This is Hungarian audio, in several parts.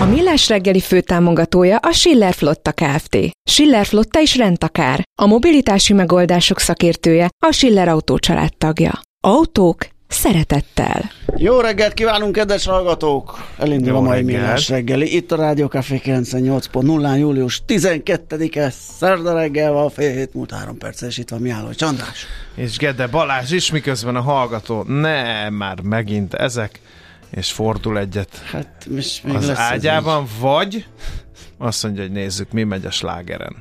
A Millás reggeli főtámogatója a Schiller Flotta Kft. Schiller Flotta is rendtakár. A mobilitási megoldások szakértője a Schiller Autó tagja. Autók szeretettel. Jó reggelt kívánunk, kedves hallgatók! Elindul Jó a mai reggelt. Millás reggeli. Itt a Rádió Café 98.0 július 12-e, szerda reggel van, fél hét múlt három perc, és itt van Mihály Csandrás. És Gede Balázs is, miközben a hallgató, ne, már megint ezek, és fordul egyet Hát, és még az lesz ez ágyában, vagy azt mondja, hogy nézzük, mi megy a slágeren.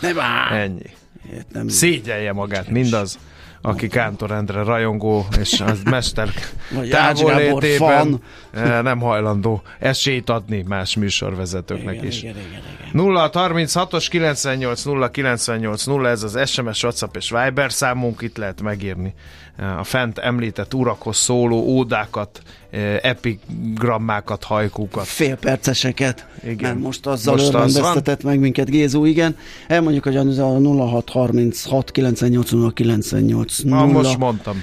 Nem áll! Ennyi. Ilyet Nem. Szégyelje magát mindaz, aki Kántor Endre rajongó, és az mester fan. eh, nem hajlandó esélyt adni más műsorvezetőknek Igen, is. igen, igen, igen. 0 36-os 98 0 98 0 ez az SMS, WhatsApp és Viber számunk, itt lehet megírni a fent említett urakhoz szóló ódákat, eh, epigrammákat, hajkúkat. Félperceseket. Igen. Mert most azzal Most most az örvendeztetett meg minket Gézú, igen. Elmondjuk, hogy a 0636 98 0 98 Na, 0. most mondtam.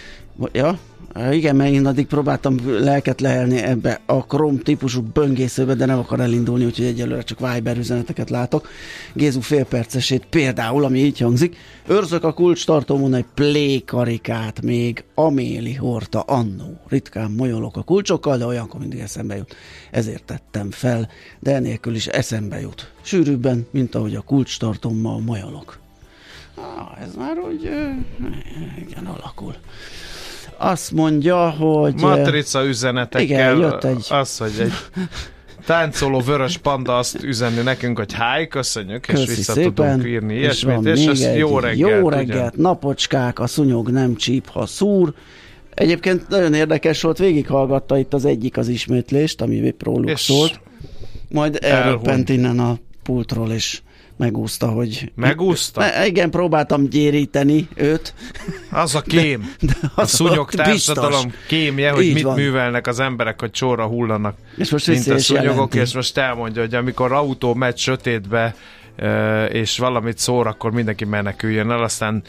Ja? Igen, mert én addig próbáltam lelket lehelni ebbe a Chrome típusú böngészőbe, de nem akar elindulni, úgyhogy egyelőre csak Viber üzeneteket látok. Gézu félpercesét például, ami így hangzik. Őrzök a kulcs tartómon egy plékarikát még Améli hordta annó. Ritkán molyolok a kulcsokkal, de olyankor mindig eszembe jut. Ezért tettem fel, de enélkül is eszembe jut. Sűrűbben, mint ahogy a kulcs tartómmal molyolok. Ah, ez már úgy, igen, alakul. Azt mondja, hogy... Matrica üzenetekkel igen, jött egy- az, hogy egy táncoló vörös panda azt üzenni nekünk, hogy háj, köszönjük, és Köszi vissza szépen, tudunk írni és ilyesmit, és, még az egy jó reggelt. Jó ugye? reggelt, napocskák, a szúnyog nem csíp, ha szúr. Egyébként nagyon érdekes volt, végighallgatta itt az egyik az ismétlést, ami róluk És szólt. Majd elröppent innen a pultról, és megúszta, hogy... Megúszta? Ne, igen, próbáltam gyéríteni őt. Az a kém. a az szúnyog ott társadalom biztos. kémje, hogy Így mit van. művelnek az emberek, hogy sorra hullanak. És most mint a szúnyogok, jelenti. és most elmondja, hogy amikor autó megy sötétbe, és valamit szór, akkor mindenki meneküljön el, aztán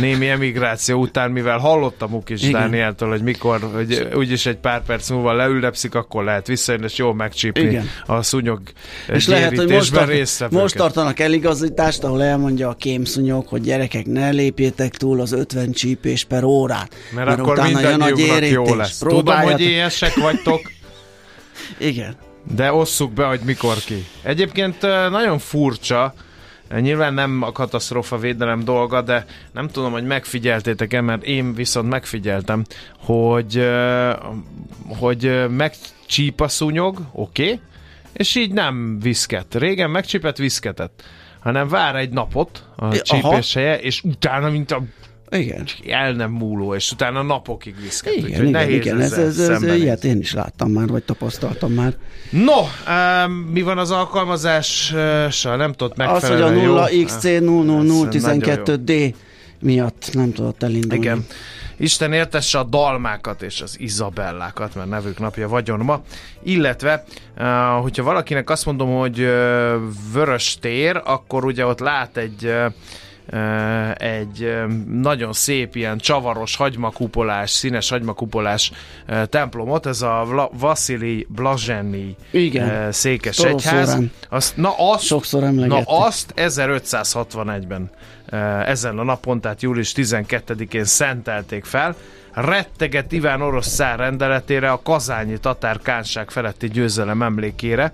némi emigráció után, mivel hallottam Ukis Igen. Dánieltől, hogy mikor, hogy úgyis egy pár perc múlva leülepszik, akkor lehet visszajönni, és jól megcsípni Igen. a szúnyog És lehet, hogy most, tart, most tartanak eligazítást, ahol elmondja a kémszúnyog, hogy gyerekek, ne lépjétek túl az 50 csípés per órát. Mert, mert akkor mindannyiunknak jó lesz. Tudom, Próbáljátok- hogy éhesek vagytok, Igen. De osszuk be, hogy mikor ki. Egyébként nagyon furcsa, Nyilván nem a katasztrófa védelem dolga, de nem tudom, hogy megfigyeltétek-e, mert én viszont megfigyeltem, hogy, hogy megcsíp a szúnyog, oké, okay, és így nem viszket. Régen megcsípett, viszketett hanem vár egy napot a csípés helye, és utána, mint a Igen. el nem múló, és utána napokig viszket. Igen, igen, nehéz igen. Ez, ez, ez, szembenézni. ilyet én is láttam már, vagy tapasztaltam már. No, um, mi van az alkalmazással? Nem tudott Az, hogy a megfelelően jó? 0XC00012D miatt nem tudott elindulni. Igen. Isten értesse a dalmákat és az Izabellákat, mert nevük napja vagyon ma. Illetve, hogyha valakinek azt mondom, hogy vörös tér, akkor ugye ott lát egy egy nagyon szép ilyen csavaros hagymakupolás, színes hagymakupolás templomot, ez a Vasili Blazsenyi székes egyház. Azt, na azt, Sokszor na emlegettük. azt 1561-ben ö, ezen a napon, tehát július 12-én szentelték fel, retteget Iván orosz szár rendeletére a kazányi tatár kánság feletti győzelem emlékére,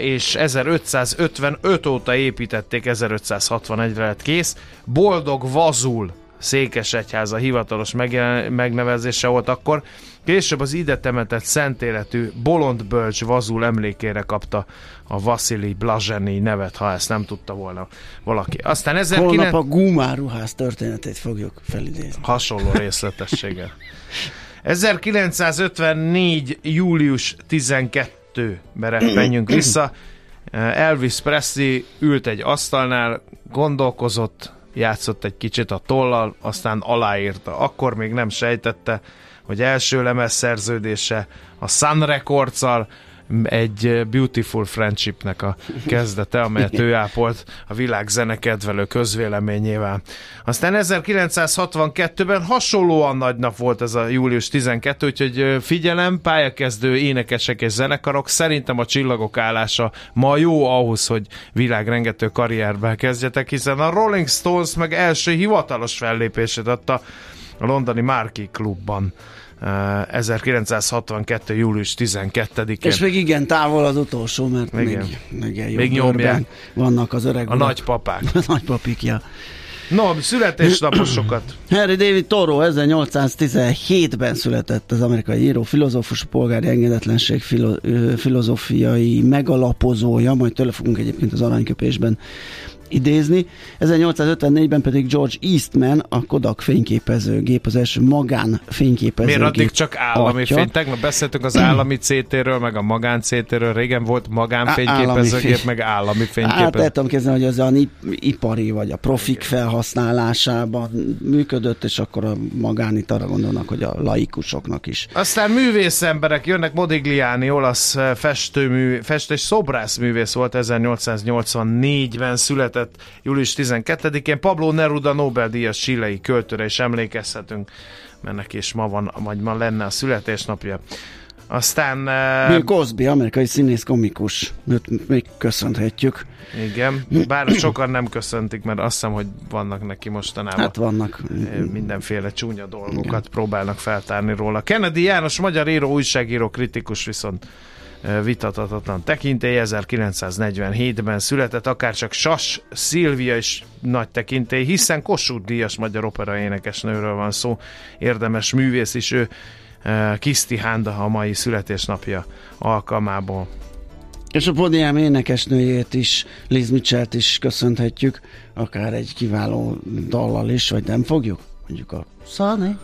és 1555 óta építették, 1561-re lett kész. Boldog Vazul székesegyháza hivatalos megjelen- megnevezése volt akkor. Később az ide temetett szent életű Bolond Bölcs Vazul emlékére kapta a Vasili Blazseny nevet, ha ezt nem tudta volna valaki. Aztán Holnap 19... a Gumár ruház történetét fogjuk felidézni. hasonló részletességgel. 1954. július 12-be reppenjünk vissza. Elvis Presley ült egy asztalnál, gondolkozott, játszott egy kicsit a tollal, aztán aláírta. Akkor még nem sejtette, hogy első lemez szerződése a Sun records egy Beautiful Friendshipnek a kezdete, amelyet ő ápolt a világ zenekedvelő közvéleményével. Aztán 1962-ben hasonlóan nagy nap volt ez a július 12, úgyhogy figyelem, pályakezdő énekesek és zenekarok, szerintem a csillagok állása ma jó ahhoz, hogy világrengető karrierbe kezdjetek, hiszen a Rolling Stones meg első hivatalos fellépését adta a londoni Marquee klubban. 1962. július 12-én. És még igen igen az utolsó, mert Igen. még, még, Még még nyomják. vannak az öreg A nagypapák. a nagypapikja. No, születésnaposokat. Harry David Thoreau 1817-ben született az amerikai író, filozófus, polgári engedetlenség filo, filozófiai megalapozója, majd tőle fogunk egyébként az aranyköpésben idézni. 1854-ben pedig George Eastman, a Kodak fényképezőgép, az első magán fényképezőgép Miért addig csak állami atya. fény? Tegnap beszéltünk az állami CT-ről, meg a magán CT-ről. Régen volt magán fényképezőgép, fény- meg állami Hát el tudom képzelni, hogy az a ip- ipari vagy a profik felhasználásában működött, és akkor a magánit arra gondolnak, hogy a laikusoknak is. Aztán művész emberek jönnek, Modigliani, olasz eh, festőmű, fest és szobrászművész volt, 1884-ben született, július 12-én. Pablo Neruda Nobel-díjas chilei költőre is emlékezhetünk, mert neki is ma van, vagy ma lenne a születésnapja. Aztán... eh, Bill Cosby, amerikai színész komikus, őt még köszönhetjük. Igen, bár sokan nem köszöntik, mert azt hiszem, hogy vannak neki mostanában Hát vannak. eh, mindenféle csúnya dolgokat próbálnak feltárni róla. Kennedy János, magyar író, újságíró, kritikus viszont vitathatatlan tekintély, 1947-ben született, akárcsak Sas Szilvia is nagy tekintély, hiszen Kossuth Díjas magyar opera énekesnőről van szó, érdemes művész is ő, eh, Kiszti Hánda a mai születésnapja alkalmából. És a podium énekesnőjét is, Liz Mitchell-t is köszönhetjük, akár egy kiváló dallal is, vagy nem fogjuk? Mondjuk a Sunny.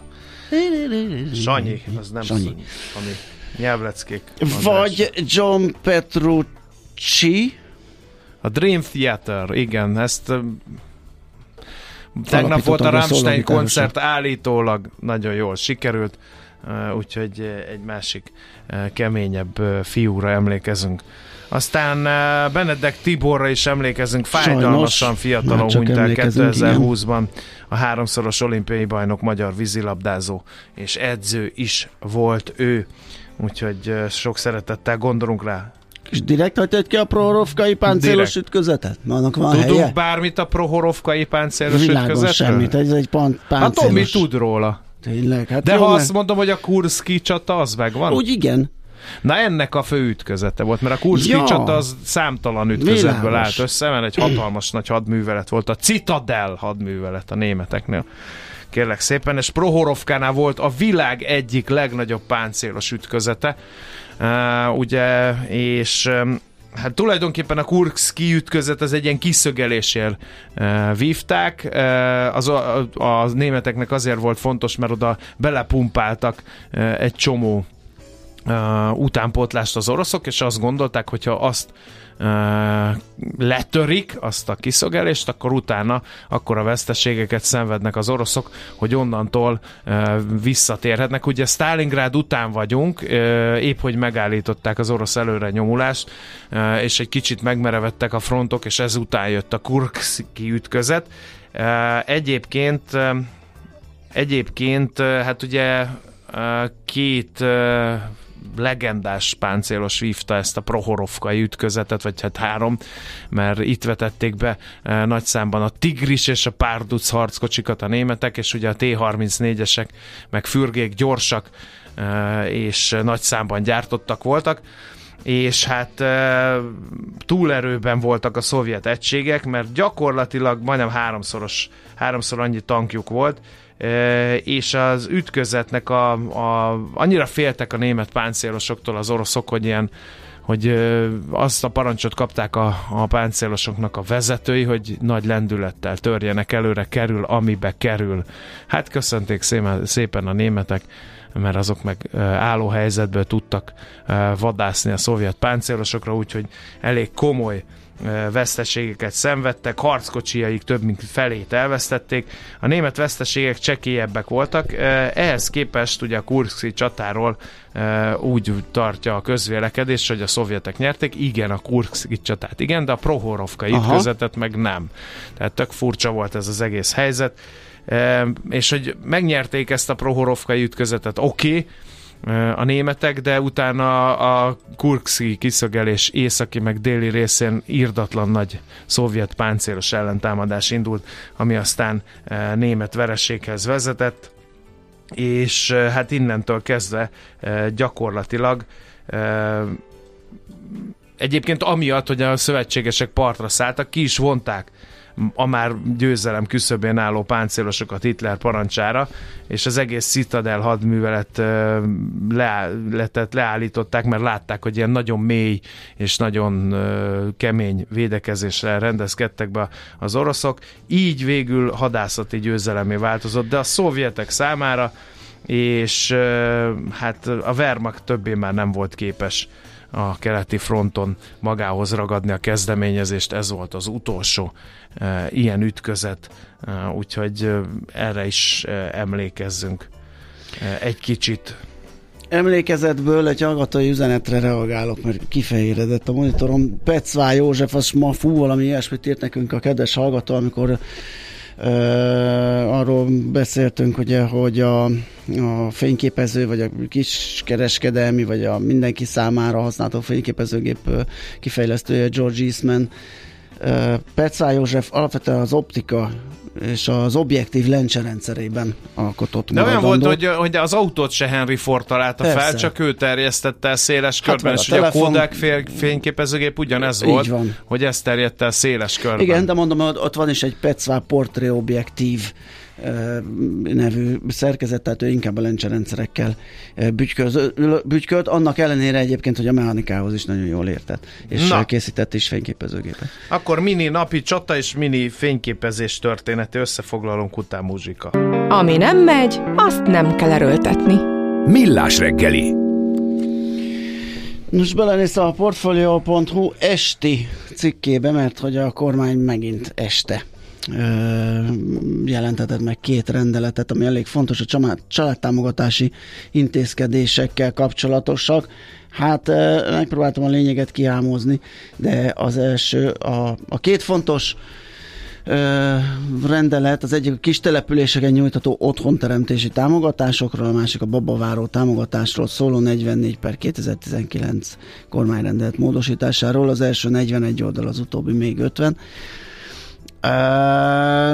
Sanyi, az nem Sanyi. Sanyi. Sanyi. Nyelvleckék. András. Vagy John Petrucci, A Dream Theater, igen, ezt tegnap volt a Rammstein koncert, állítólag nagyon jól sikerült, úgyhogy egy másik keményebb fiúra emlékezünk. Aztán Benedek Tiborra is emlékezünk, fájdalmasan fiatalon csak hunyt el emlékezünk, igen. 2020-ban a háromszoros olimpiai bajnok, magyar vízilabdázó és edző is volt ő. Úgyhogy sok szeretettel gondolunk rá. és direkt hagytad ki a Prohorovkai páncélos Direkt. ütközetet? Annak van Tudunk helye? bármit a Prohorovkai páncélos Világon ütközetről? semmit, ez egy pan, Hát páncélos. Tomi tud róla. Tényleg, hát De jó, ha mert- azt mondom, hogy a Kurszki csata, az megvan? Úgy igen. Na ennek a fő ütközete volt, mert a Kurszki Ja. csata az számtalan ütközetből Világos. állt össze, mert egy hatalmas nagy hadművelet volt, a Citadel hadművelet a németeknél. Kérlek szépen, és Prohorovkánál volt a világ egyik legnagyobb páncélos ütközete, ugye, és Hát tulajdonképpen a Kurszki ütközet az egy ilyen kiszögelésért uh, vívták. Uh, az a, a, a németeknek azért volt fontos, mert oda belepumpáltak uh, egy csomó uh, utánpótlást az oroszok, és azt gondolták, hogyha azt uh, letörik, azt a kiszögelést, akkor utána akkor a veszteségeket szenvednek az oroszok, hogy onnantól uh, visszatérhetnek. Ugye Stalingrad után vagyunk, uh, épp hogy megállították az orosz előre nyomulást, uh, és egy kicsit megmerevettek a frontok, és ezután jött a Kurszki ütközet. Uh, egyébként egyébként, hát ugye két legendás páncélos vívta ezt a Prohorovkai ütközetet, vagy hát három, mert itt vetették be e, nagy számban a Tigris és a Párduc harckocsikat a németek, és ugye a T-34-esek, meg fürgék gyorsak, e, és nagy számban gyártottak voltak. És hát e, túlerőben voltak a szovjet egységek, mert gyakorlatilag majdnem háromszoros, háromszor annyi tankjuk volt, és az ütközetnek a, a, annyira féltek a német páncélosoktól az oroszok, hogy ilyen hogy azt a parancsot kapták a, a páncélosoknak a vezetői, hogy nagy lendülettel törjenek előre, kerül, amibe kerül. Hát köszönték szépen, a németek, mert azok meg álló helyzetből tudtak vadászni a szovjet páncélosokra, úgyhogy elég komoly veszteségeket szenvedtek, harckocsiaik több mint felét elvesztették. A német veszteségek csekélyebbek voltak, ehhez képest ugye a Kurszki csatáról úgy tartja a közvélekedés, hogy a szovjetek nyertek, igen, a Kurszki csatát igen, de a Prohorovka ütközetet meg nem. Tehát tök furcsa volt ez az egész helyzet. És hogy megnyerték ezt a Prohorovkai ütközetet, oké, okay, a németek, de utána a Kurksi kiszögelés északi meg déli részén írdatlan nagy szovjet páncélos ellentámadás indult, ami aztán német vereséghez vezetett, és hát innentől kezdve gyakorlatilag egyébként amiatt, hogy a szövetségesek partra szálltak, ki is vonták a már győzelem küszöbén álló páncélosokat Hitler parancsára, és az egész Citadel hadművelet le, letet, leállították, mert látták, hogy ilyen nagyon mély és nagyon kemény védekezésre rendezkedtek be az oroszok. Így végül hadászati győzelemé változott, de a szovjetek számára és hát a Wehrmacht többé már nem volt képes a keleti fronton magához ragadni a kezdeményezést, ez volt az utolsó e, ilyen ütközet, e, úgyhogy e, erre is e, emlékezzünk e, egy kicsit. Emlékezetből egy hallgatói üzenetre reagálok, mert kifehéredett a monitorom. Pecvá József, az ma fú, valami ilyesmit írt nekünk a kedves hallgató, amikor arról beszéltünk, ugye, hogy a, a fényképező, vagy a kiskereskedelmi, vagy a mindenki számára használható fényképezőgép kifejlesztője George Eastman. Percvá József alapvetően az optika és az objektív lencserendszerében alkotott De olyan volt, hogy, hogy az autót se Henry Ford találta Persze. fel, csak ő terjesztette el széles hát körben, és a, telefon... a Kodak fényképezőgép ugyanez Így volt, van. hogy ezt terjedte el széles körben. Igen, de mondom, ott van is egy Petzvá portré objektív nevű szerkezet, tehát ő inkább a lencserendszerekkel bütykölt, annak ellenére egyébként, hogy a mechanikához is nagyon jól értett, és Na. készített is fényképezőgépet. Akkor mini napi csata és mini fényképezés történeti összefoglalunk után muzsika. Ami nem megy, azt nem kell erőltetni. Millás reggeli. Most belenéz a Portfolio.hu esti cikkébe, mert hogy a kormány megint este jelentetett meg két rendeletet, ami elég fontos a család, családtámogatási intézkedésekkel kapcsolatosak. Hát megpróbáltam a lényeget kiámozni, de az első, a, a két fontos rendelet, az egyik a kis településeken nyújtható otthonteremtési támogatásokról, a másik a babaváró támogatásról szóló 44 per 2019 kormányrendelet módosításáról. Az első 41 oldal, az utóbbi még 50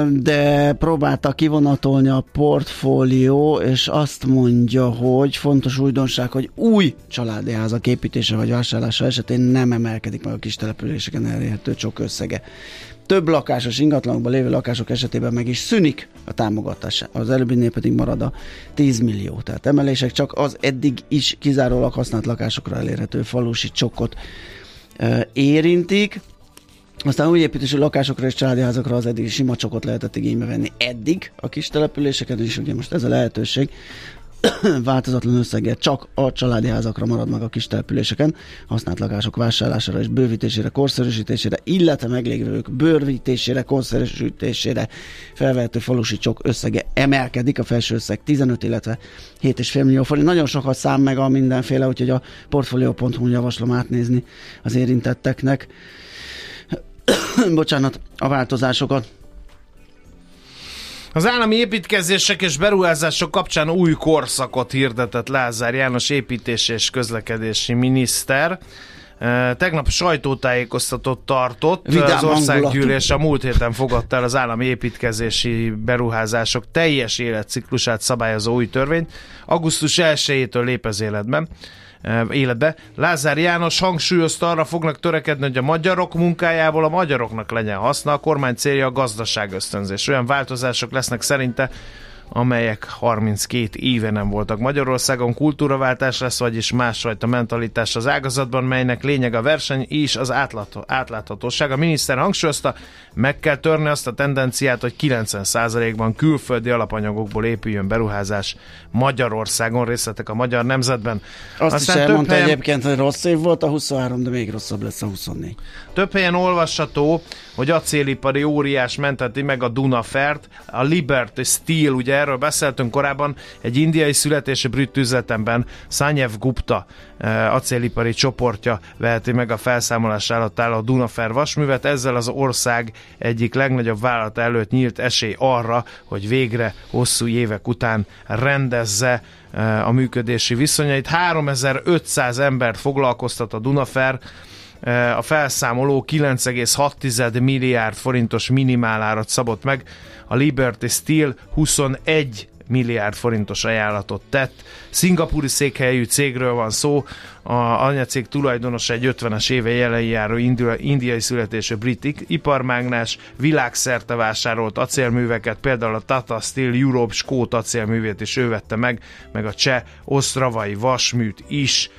de próbálta kivonatolni a portfólió, és azt mondja, hogy fontos újdonság, hogy új családi házak építése vagy vásárlása esetén nem emelkedik meg a kis településeken elérhető csok összege. Több lakásos ingatlanokban lévő lakások esetében meg is szűnik a támogatás. Az előbbinél pedig marad a 10 millió. Tehát emelések csak az eddig is kizárólag használt lakásokra elérhető falusi csokot érintik. Aztán új építésű lakásokra és családi házakra az eddig sima csokot lehetett igénybe venni eddig a kis településeken, és ugye most ez a lehetőség változatlan összeggel csak a családi házakra marad meg a kis településeken, használt lakások vásárlására és bővítésére, korszerűsítésére, illetve meglévők bővítésére, korszerűsítésére felvehető falusi csok összege emelkedik, a felső összeg 15, illetve 7,5 millió forint. Nagyon sokat szám meg a mindenféle, úgyhogy a portfolio.hu javaslom átnézni az érintetteknek. Bocsánat, a változásokat. Az állami építkezések és beruházások kapcsán új korszakot hirdetett Lázár János építési és közlekedési miniszter. Tegnap sajtótájékoztatót tartott. Vidám az országgyűlés a múlt héten fogadta el az állami építkezési beruházások teljes életciklusát szabályozó új törvényt. Augusztus 1-től lép az életben életbe. Lázár János hangsúlyozta, arra fognak törekedni, hogy a magyarok munkájából a magyaroknak legyen haszna. A kormány célja a gazdaság ösztönzés. Olyan változások lesznek szerinte, amelyek 32 éve nem voltak Magyarországon. Kultúraváltás lesz, vagyis másfajta mentalitás az ágazatban, melynek lényeg a verseny és az átláthatóság. A miniszter hangsúlyozta, meg kell törni azt a tendenciát, hogy 90%-ban külföldi alapanyagokból épüljön beruházás Magyarországon, részletek a magyar nemzetben. Azt Aztán is elmondta helyen, egyébként, hogy rossz év volt a 23, de még rosszabb lesz a 24. Több helyen olvasható, hogy acélipari óriás menteti meg a Dunafert, a Liberty Steel, ugye erről beszéltünk korábban, egy indiai születésű brit üzletemben Sanyev Gupta acélipari csoportja veheti meg a felszámolás alatt álló Dunafer vasművet, ezzel az ország egyik legnagyobb vállalata előtt nyílt esély arra, hogy végre hosszú évek után rendezze a működési viszonyait. 3500 embert foglalkoztat a Dunafer, a felszámoló 9,6 milliárd forintos minimálárat szabott meg, a Liberty Steel 21 milliárd forintos ajánlatot tett. Szingapúri székhelyű cégről van szó, a anyacég tulajdonosa egy 50-es éve jelen járó indiai születésű brit iparmágnás, világszerte vásárolt acélműveket, például a Tata Steel Europe Skót acélművét is ő vette meg, meg a cseh osztravai vasműt is.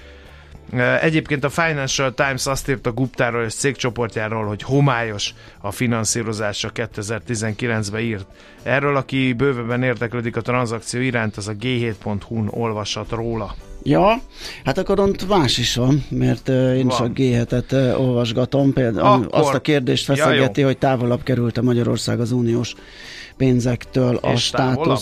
Egyébként a Financial Times azt írta Guptáról és cégcsoportjáról, hogy homályos a finanszírozása 2019-ben írt. Erről, aki bővebben érdeklődik a tranzakció iránt, az a g7.hu-n olvashat róla. Ja, hát akkor ott más is van, mert uh, én van. is a G7-et uh, olvasgatom. Például akkor... azt a kérdést feszegeti, ja, hogy távolabb került a Magyarország az uniós pénzektől és a státusz. Távolabb?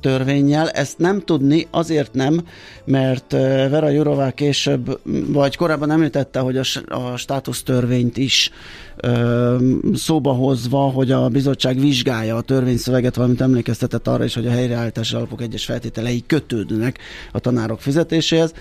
Törvényjel. Ezt nem tudni, azért nem, mert Vera Jurová később, vagy korábban említette, hogy a, a státusztörvényt is ö, szóba hozva, hogy a bizottság vizsgálja a törvényszöveget, valamint emlékeztetett arra is, hogy a helyreállítási alapok egyes feltételei kötődnek a tanárok fizetéséhez.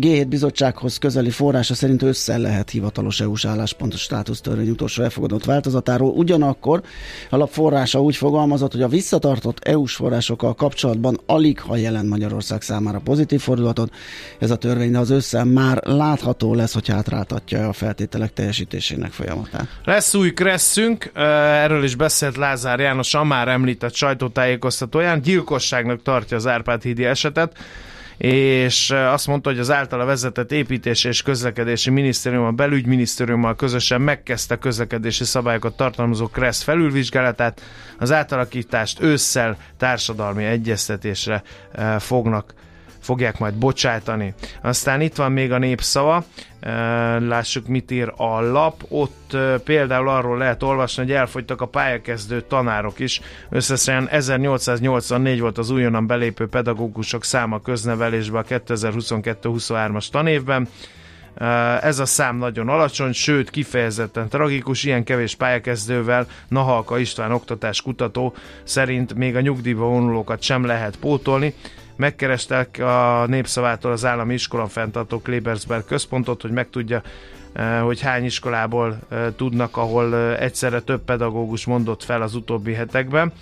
G7 bizottsághoz közeli forrása szerint össze lehet hivatalos EU-s álláspontos státusztörvény utolsó elfogadott változatáról. Ugyanakkor a lap forrása úgy fogalmazott, hogy a visszatartott EU-s forrásokkal kapcsolatban alig ha jelent Magyarország számára pozitív fordulatot. Ez a törvény, de az össze már látható lesz, hogy hátráltatja a feltételek teljesítésének folyamatát. Lesz új kresszünk, erről is beszélt Lázár János, a már említett sajtótájékoztatóján, gyilkosságnak tartja az Árpád hídi esetet és azt mondta, hogy az általa vezetett építés és közlekedési minisztérium a belügyminisztériummal közösen megkezdte közlekedési szabályokat tartalmazó KRESZ felülvizsgálatát. Az átalakítást ősszel társadalmi egyeztetésre fognak fogják majd bocsátani. Aztán itt van még a népszava, lássuk mit ír a lap, ott például arról lehet olvasni, hogy elfogytak a pályakezdő tanárok is, összesen 1884 volt az újonnan belépő pedagógusok száma köznevelésbe a 2022-23-as tanévben, ez a szám nagyon alacsony, sőt kifejezetten tragikus, ilyen kevés pályakezdővel Nahalka István oktatás kutató szerint még a nyugdíjba vonulókat sem lehet pótolni. Megkerestek a népszavától az állami iskola fenntartó Klebersberg központot, hogy megtudja, eh, hogy hány iskolából eh, tudnak, ahol eh, egyszerre több pedagógus mondott fel az utóbbi hetekben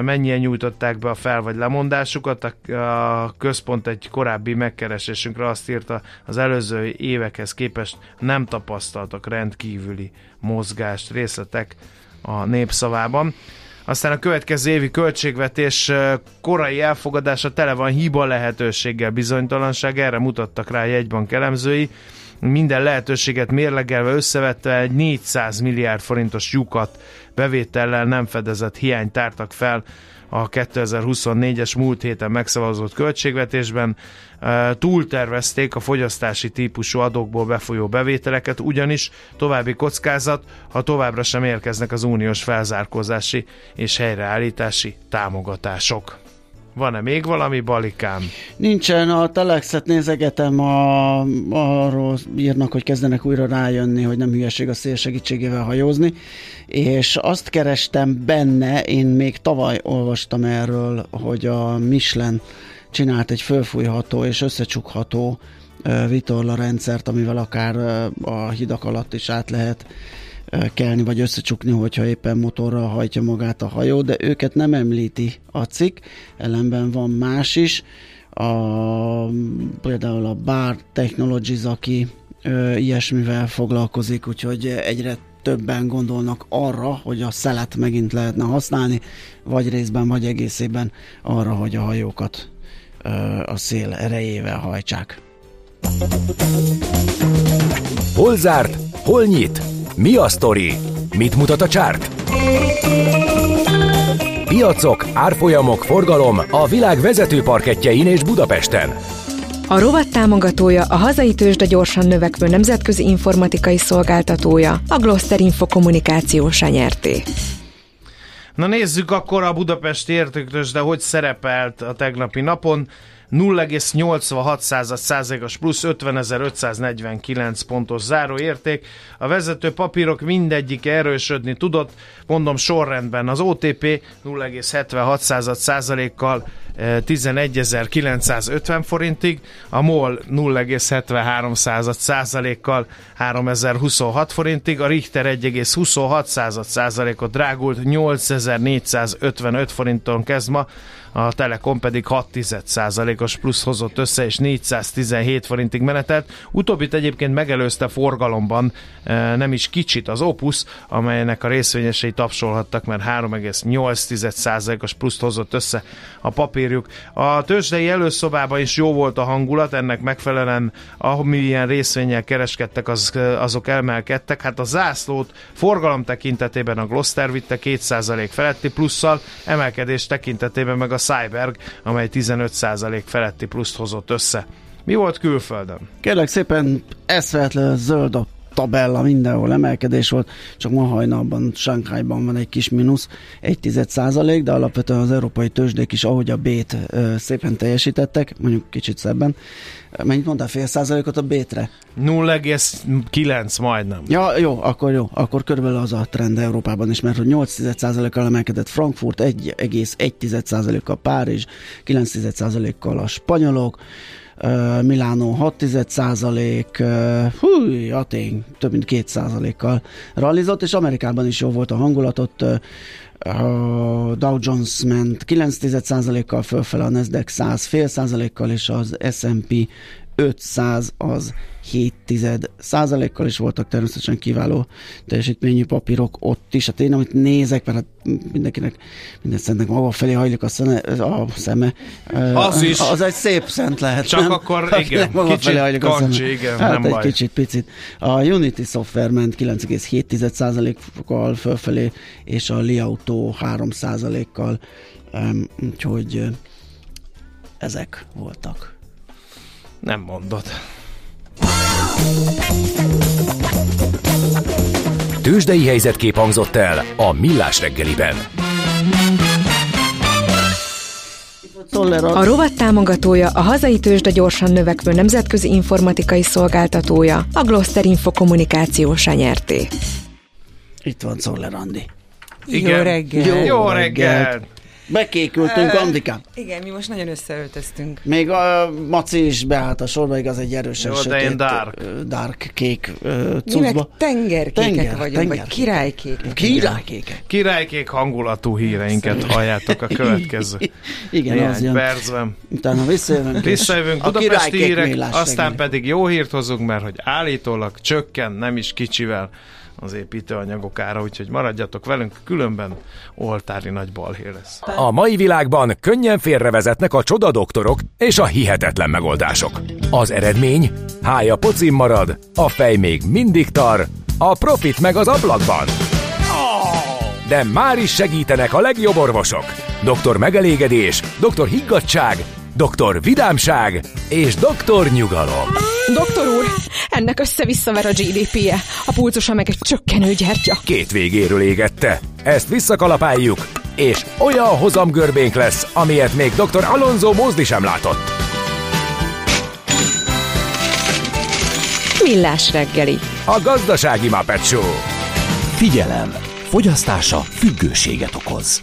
mennyien nyújtották be a fel- vagy lemondásukat. A központ egy korábbi megkeresésünkre azt írta, az előző évekhez képest nem tapasztaltak rendkívüli mozgást, részletek a népszavában. Aztán a következő évi költségvetés korai elfogadása tele van hiba lehetőséggel, bizonytalanság, erre mutattak rá jegybank elemzői. minden lehetőséget mérlegelve összevetve egy 400 milliárd forintos lyukat bevétellel nem fedezett hiányt tártak fel a 2024-es múlt héten megszavazott költségvetésben. Túltervezték a fogyasztási típusú adókból befolyó bevételeket, ugyanis további kockázat, ha továbbra sem érkeznek az uniós felzárkózási és helyreállítási támogatások. Van-e még valami balikám? Nincsen, a Telexet nézegetem, a, arról írnak, hogy kezdenek újra rájönni, hogy nem hülyeség a szél segítségével hajózni, és azt kerestem benne, én még tavaly olvastam erről, hogy a Michelin csinált egy fölfújható és összecsukható vitorla rendszert, amivel akár a hidak alatt is át lehet kelni, vagy összecsukni, hogyha éppen motorral hajtja magát a hajó, de őket nem említi a cikk, ellenben van más is, a, például a Bar Technologies, aki ö, ilyesmivel foglalkozik, úgyhogy egyre többen gondolnak arra, hogy a szelet megint lehetne használni, vagy részben, vagy egészében arra, hogy a hajókat ö, a szél erejével hajtsák. Hol zárt? Hol nyit? Mi a sztori? Mit mutat a csárt? Piacok, árfolyamok, forgalom a világ vezető parketjein és Budapesten. A rovat támogatója a hazai tőzsde gyorsan növekvő nemzetközi informatikai szolgáltatója, a Gloster Info kommunikációsa nyerté. Na nézzük akkor a Budapesti értéktős, de hogy szerepelt a tegnapi napon. 0,86 százalékos plusz 50.549 pontos záróérték. A vezető papírok mindegyik erősödni tudott, mondom sorrendben az OTP 0,76 százalékkal 11.950 forintig, a MOL 0,73 százalékkal 3026 forintig, a Richter 1,26 százalékot drágult 8455 forinton kezd ma, a Telekom pedig 6% os plusz hozott össze, és 417 forintig menetelt. Utóbbit egyébként megelőzte forgalomban nem is kicsit az Opus, amelynek a részvényesei tapsolhattak, mert 3,8%-os pluszt hozott össze a papírjuk. A tőzsdei előszobában is jó volt a hangulat, ennek megfelelően amilyen részvényel kereskedtek, az, azok emelkedtek. Hát a zászlót forgalom tekintetében a Gloster vitte 2% feletti plusszal, emelkedés tekintetében meg a Cyberg, amely 15% feletti pluszt hozott össze. Mi volt külföldön? Kérlek szépen, eszvetlen zöld a tabella, mindenhol emelkedés volt, csak ma hajnalban Sánkhájban van egy kis mínusz, egy tized százalék, de alapvetően az európai tőzsdék is, ahogy a B-t szépen teljesítettek, mondjuk kicsit szebben. Mennyit mondtál, fél százalékot a B-tre? 0,9 majdnem. Ja, jó, akkor jó, akkor körülbelül az a trend Európában is, mert hogy 8 százalékkal emelkedett Frankfurt, 1,1 kal Párizs, 9 kal a spanyolok, Milánó 6 százalék, húj, Atén több mint 2 százalékkal rallizott, és Amerikában is jó volt a hangulatot, a Dow Jones ment 9 százalékkal fölfele, a Nasdaq 100 fél százalékkal, és az S&P 500 az 7 százalékkal is voltak természetesen kiváló teljesítményű papírok ott is. Hát én amit nézek, mert hát mindenkinek, minden szentnek maga felé hajlik a, szene, a szeme. Az is. Az egy szép szent lehet. Csak nem? akkor Hát igen, maga kicsit felé hajlik a szeme. igen, hát nem egy baj. kicsit, picit. A Unity Software ment 9,7%-kal fölfelé, és a Li Auto 3%-kal. Um, úgyhogy ezek voltak. Nem mondod. Tőzsdei helyzetkép hangzott el a Millás reggeliben. A rovat támogatója a hazai tőzsde gyorsan növekvő nemzetközi informatikai szolgáltatója, a Gloster Info kommunikációsa nyerté. Itt van Czoller Andi. Igen. Jó reggel. Jó Jó reggelt. reggelt! Bekékültünk, Andikám. Igen, mi most nagyon összeöltöztünk. Még a Maci is beállt a sorba, igaz egy erősen Jó, de én sötét, dark. dark kék ö, Mi meg tengerkékek Tenger, vagyunk, tenger. vagy királykékek. Királykékek. Királykék hangulatú híreinket halljátok a következő Igen, az néhány jön. percben. Utána visszajövünk. Visszajövünk a Budapesti királykék hírek, aztán reggeli. pedig jó hírt hozunk, mert hogy állítólag csökken, nem is kicsivel az építőanyagok ára, úgyhogy maradjatok velünk, különben oltári nagy balhé lesz. A mai világban könnyen félrevezetnek a csoda doktorok és a hihetetlen megoldások. Az eredmény? Hája pocim marad, a fej még mindig tar, a profit meg az ablakban. De már is segítenek a legjobb orvosok. Doktor megelégedés, doktor higgadság, doktor vidámság és doktor nyugalom. Doktor úr, ennek össze-visszaver a GDP-je, a pulcosa meg egy csökkenő gyertya. Két végéről égette. Ezt visszakalapáljuk, és olyan hozamgörbénk lesz, amilyet még dr. Alonso Mózdi sem látott. Millás reggeli. A gazdasági Muppet Show. Figyelem! Fogyasztása függőséget okoz.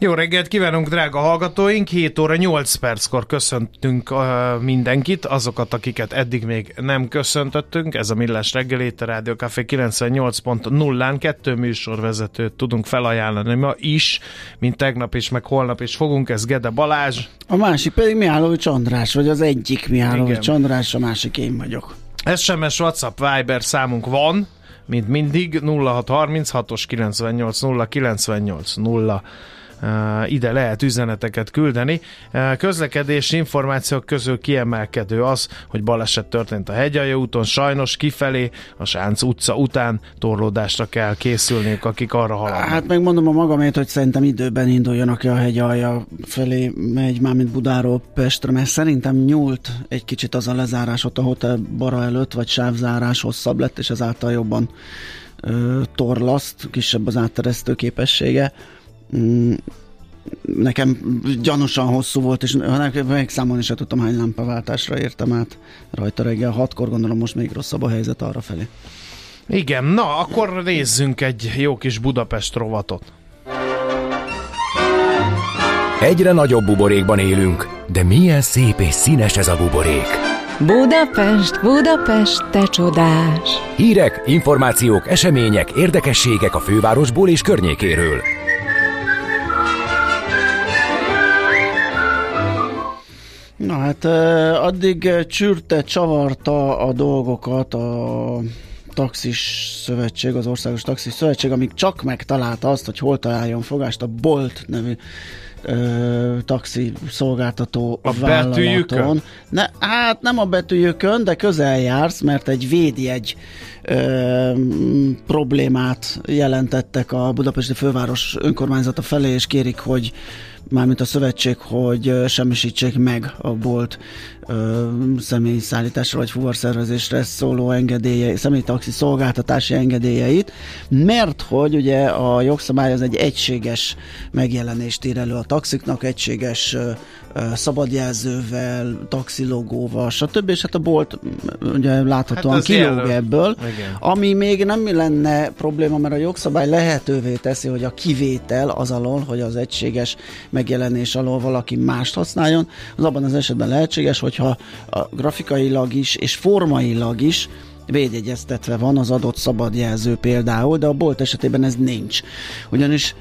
Jó reggelt kívánunk, drága hallgatóink! 7 óra 8 perckor köszöntünk uh, mindenkit, azokat, akiket eddig még nem köszöntöttünk. Ez a Millás reggel itt a Rádió Café 98.0-án kettő műsorvezetőt tudunk felajánlani ma is, mint tegnap is, meg holnap is fogunk. Ez Gede Balázs. A másik pedig Mihálovics András, vagy az egyik Mihálovics. András, a másik én vagyok. SMS, WhatsApp, Viber számunk van, mint mindig 0636-os 98 0 98 0 Uh, ide lehet üzeneteket küldeni. Közlekedési információk közül kiemelkedő az, hogy baleset történt a Hegyalja úton, sajnos kifelé, a Sánc utca után torlódásra kell készülniük, akik arra haladnak. Hát megmondom a magamét, hogy szerintem időben induljon, aki a hegy alja felé megy, mármint Budáról Pestre, mert szerintem nyúlt egy kicsit az a lezárás ott a hotel bara előtt, vagy sávzárás hosszabb lett, és ezáltal jobban ö, torlaszt, kisebb az átteresztő képessége. Mm, nekem gyanúsan hosszú volt, és megszámolni se tudtam, hány lámpaváltásra értem át rajta reggel hatkor, gondolom most még rosszabb a helyzet arra felé. Igen, na, akkor nézzünk egy jó kis Budapest rovatot. Egyre nagyobb buborékban élünk, de milyen szép és színes ez a buborék. Budapest, Budapest, te csodás! Hírek, információk, események, érdekességek a fővárosból és környékéről. Na hát addig csürte, csavarta a dolgokat a taxis szövetség, az országos taxis szövetség, amíg csak megtalálta azt, hogy hol találjon fogást a Bolt nevű ö, taxi szolgáltató A vállalaton. betűjükön? Ne, hát nem a betűjükön, de közel jársz, mert egy védjegy ö, problémát jelentettek a budapesti főváros önkormányzata felé, és kérik, hogy mármint a szövetség, hogy semmisítsék meg a bolt ö, személyi szállításra vagy fuvarszervezésre szóló engedélye, személyi taxi szolgáltatási engedélyeit, mert hogy ugye a jogszabály az egy egységes megjelenést ír elő a taxiknak, egységes ö, szabadjelzővel, taxilogóval, stb. És hát a bolt ugye láthatóan Hát kilóg ebből, Igen. ami még nem lenne probléma, mert a jogszabály lehetővé teszi, hogy a kivétel az alól, hogy az egységes megjelenés alól valaki mást használjon, az abban az esetben lehetséges, hogyha a grafikailag is és formailag is védjegyeztetve van az adott szabadjelző például, de a bolt esetében ez nincs. Ugyanis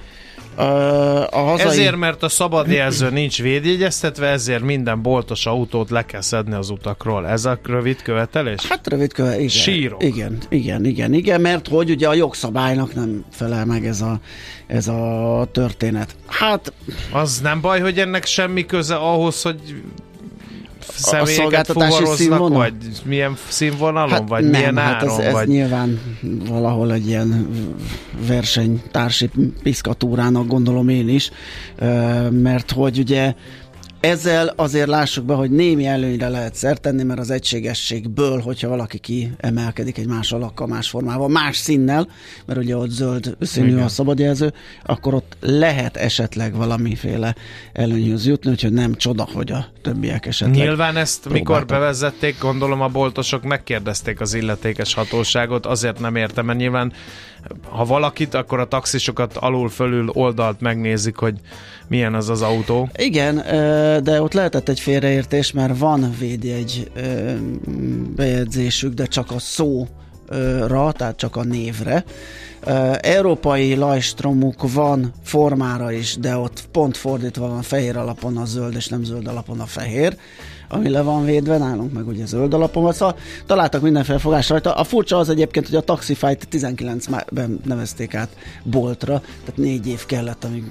a hazai... Ezért, mert a szabadjelző nincs védjegyeztetve, ezért minden boltos autót le kell szedni az utakról. Ez a rövid követelés? Hát rövid köve, igen. Sírok. Igen, igen, igen, igen, mert hogy ugye a jogszabálynak nem felel meg ez a, ez a történet. Hát Az nem baj, hogy ennek semmi köze ahhoz, hogy személyeket fuvaroznak, vagy milyen színvonalon, Hát vagy nem, milyen hát áron, ez, ez vagy... nyilván valahol egy ilyen versenytársi piszkatúrának gondolom én is, mert hogy ugye ezzel azért lássuk be, hogy némi előnyre lehet szert tenni, mert az egységességből, hogyha valaki kiemelkedik egy más alakkal, más formával, más színnel, mert ugye ott zöld színű Igen. a szabadjelző, akkor ott lehet esetleg valamiféle előnyhöz jutni, úgyhogy nem csoda, hogy a többiek esetleg Nyilván ezt mikor próbáltak. bevezették, gondolom a boltosok megkérdezték az illetékes hatóságot, azért nem értem, mert nyilván ha valakit, akkor a taxisokat alul-fölül oldalt megnézik, hogy milyen az az autó. Igen, ö, de ott lehetett egy félreértés, mert van védjegy ö, bejegyzésük, de csak a szóra, tehát csak a névre, európai lajstromuk van formára is, de ott pont fordítva van fehér alapon a zöld, és nem zöld alapon a fehér ami le van védve, nálunk meg ugye zöld alapon van, szóval találtak mindenféle fogás rajta. A furcsa az egyébként, hogy a Taxify-t 19-ben nevezték át boltra, tehát négy év kellett, amíg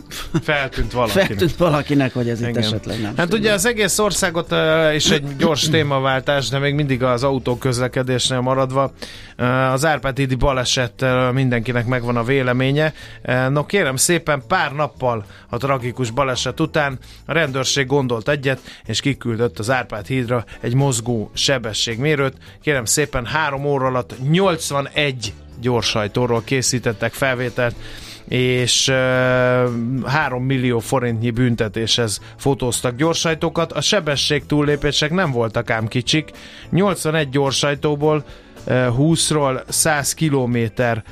feltűnt valakinek, feltűnt valakinek hogy ez Igen. itt esetleg nem. Hát ugye az egész országot uh, is egy gyors témaváltás, de még mindig az autóközlekedésnél maradva. Uh, az Árpád-hídi baleset uh, mindenkinek megvan a véleménye. Uh, no kérem szépen, pár nappal a tragikus baleset után a rendőrség gondolt egyet, és kiküldött az Árpád Árpád hídra egy mozgó sebességmérőt. Kérem szépen, három óra alatt 81 gyorsajtóról készítettek felvételt, és uh, 3 millió forintnyi büntetéshez fotóztak gyorsajtókat. A sebesség túllépések nem voltak ám kicsik. 81 gyorsajtóból uh, 20-ról 100 kilométer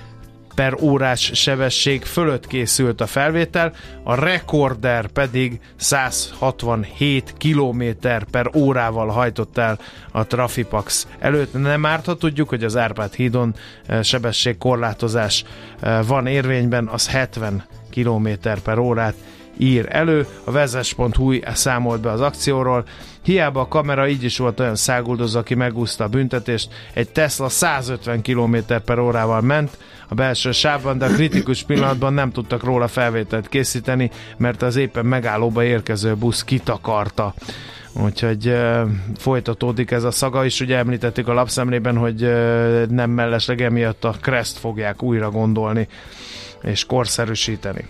per órás sebesség fölött készült a felvétel, a rekorder pedig 167 km per órával hajtott el a Trafipax előtt. Nem árt, ha tudjuk, hogy az Árpád hídon eh, sebességkorlátozás eh, van érvényben, az 70 km per órát ír elő. A vezes.hu számolt be az akcióról. Hiába a kamera így is volt olyan száguldozó, aki megúszta a büntetést. Egy Tesla 150 km per órával ment a belső sávban, de a kritikus pillanatban nem tudtak róla felvételt készíteni, mert az éppen megállóba érkező busz kitakarta. Úgyhogy e, folytatódik ez a szaga, és ugye említettük a lapszemlében, hogy e, nem mellesleg emiatt a Crest fogják újra gondolni és korszerűsíteni.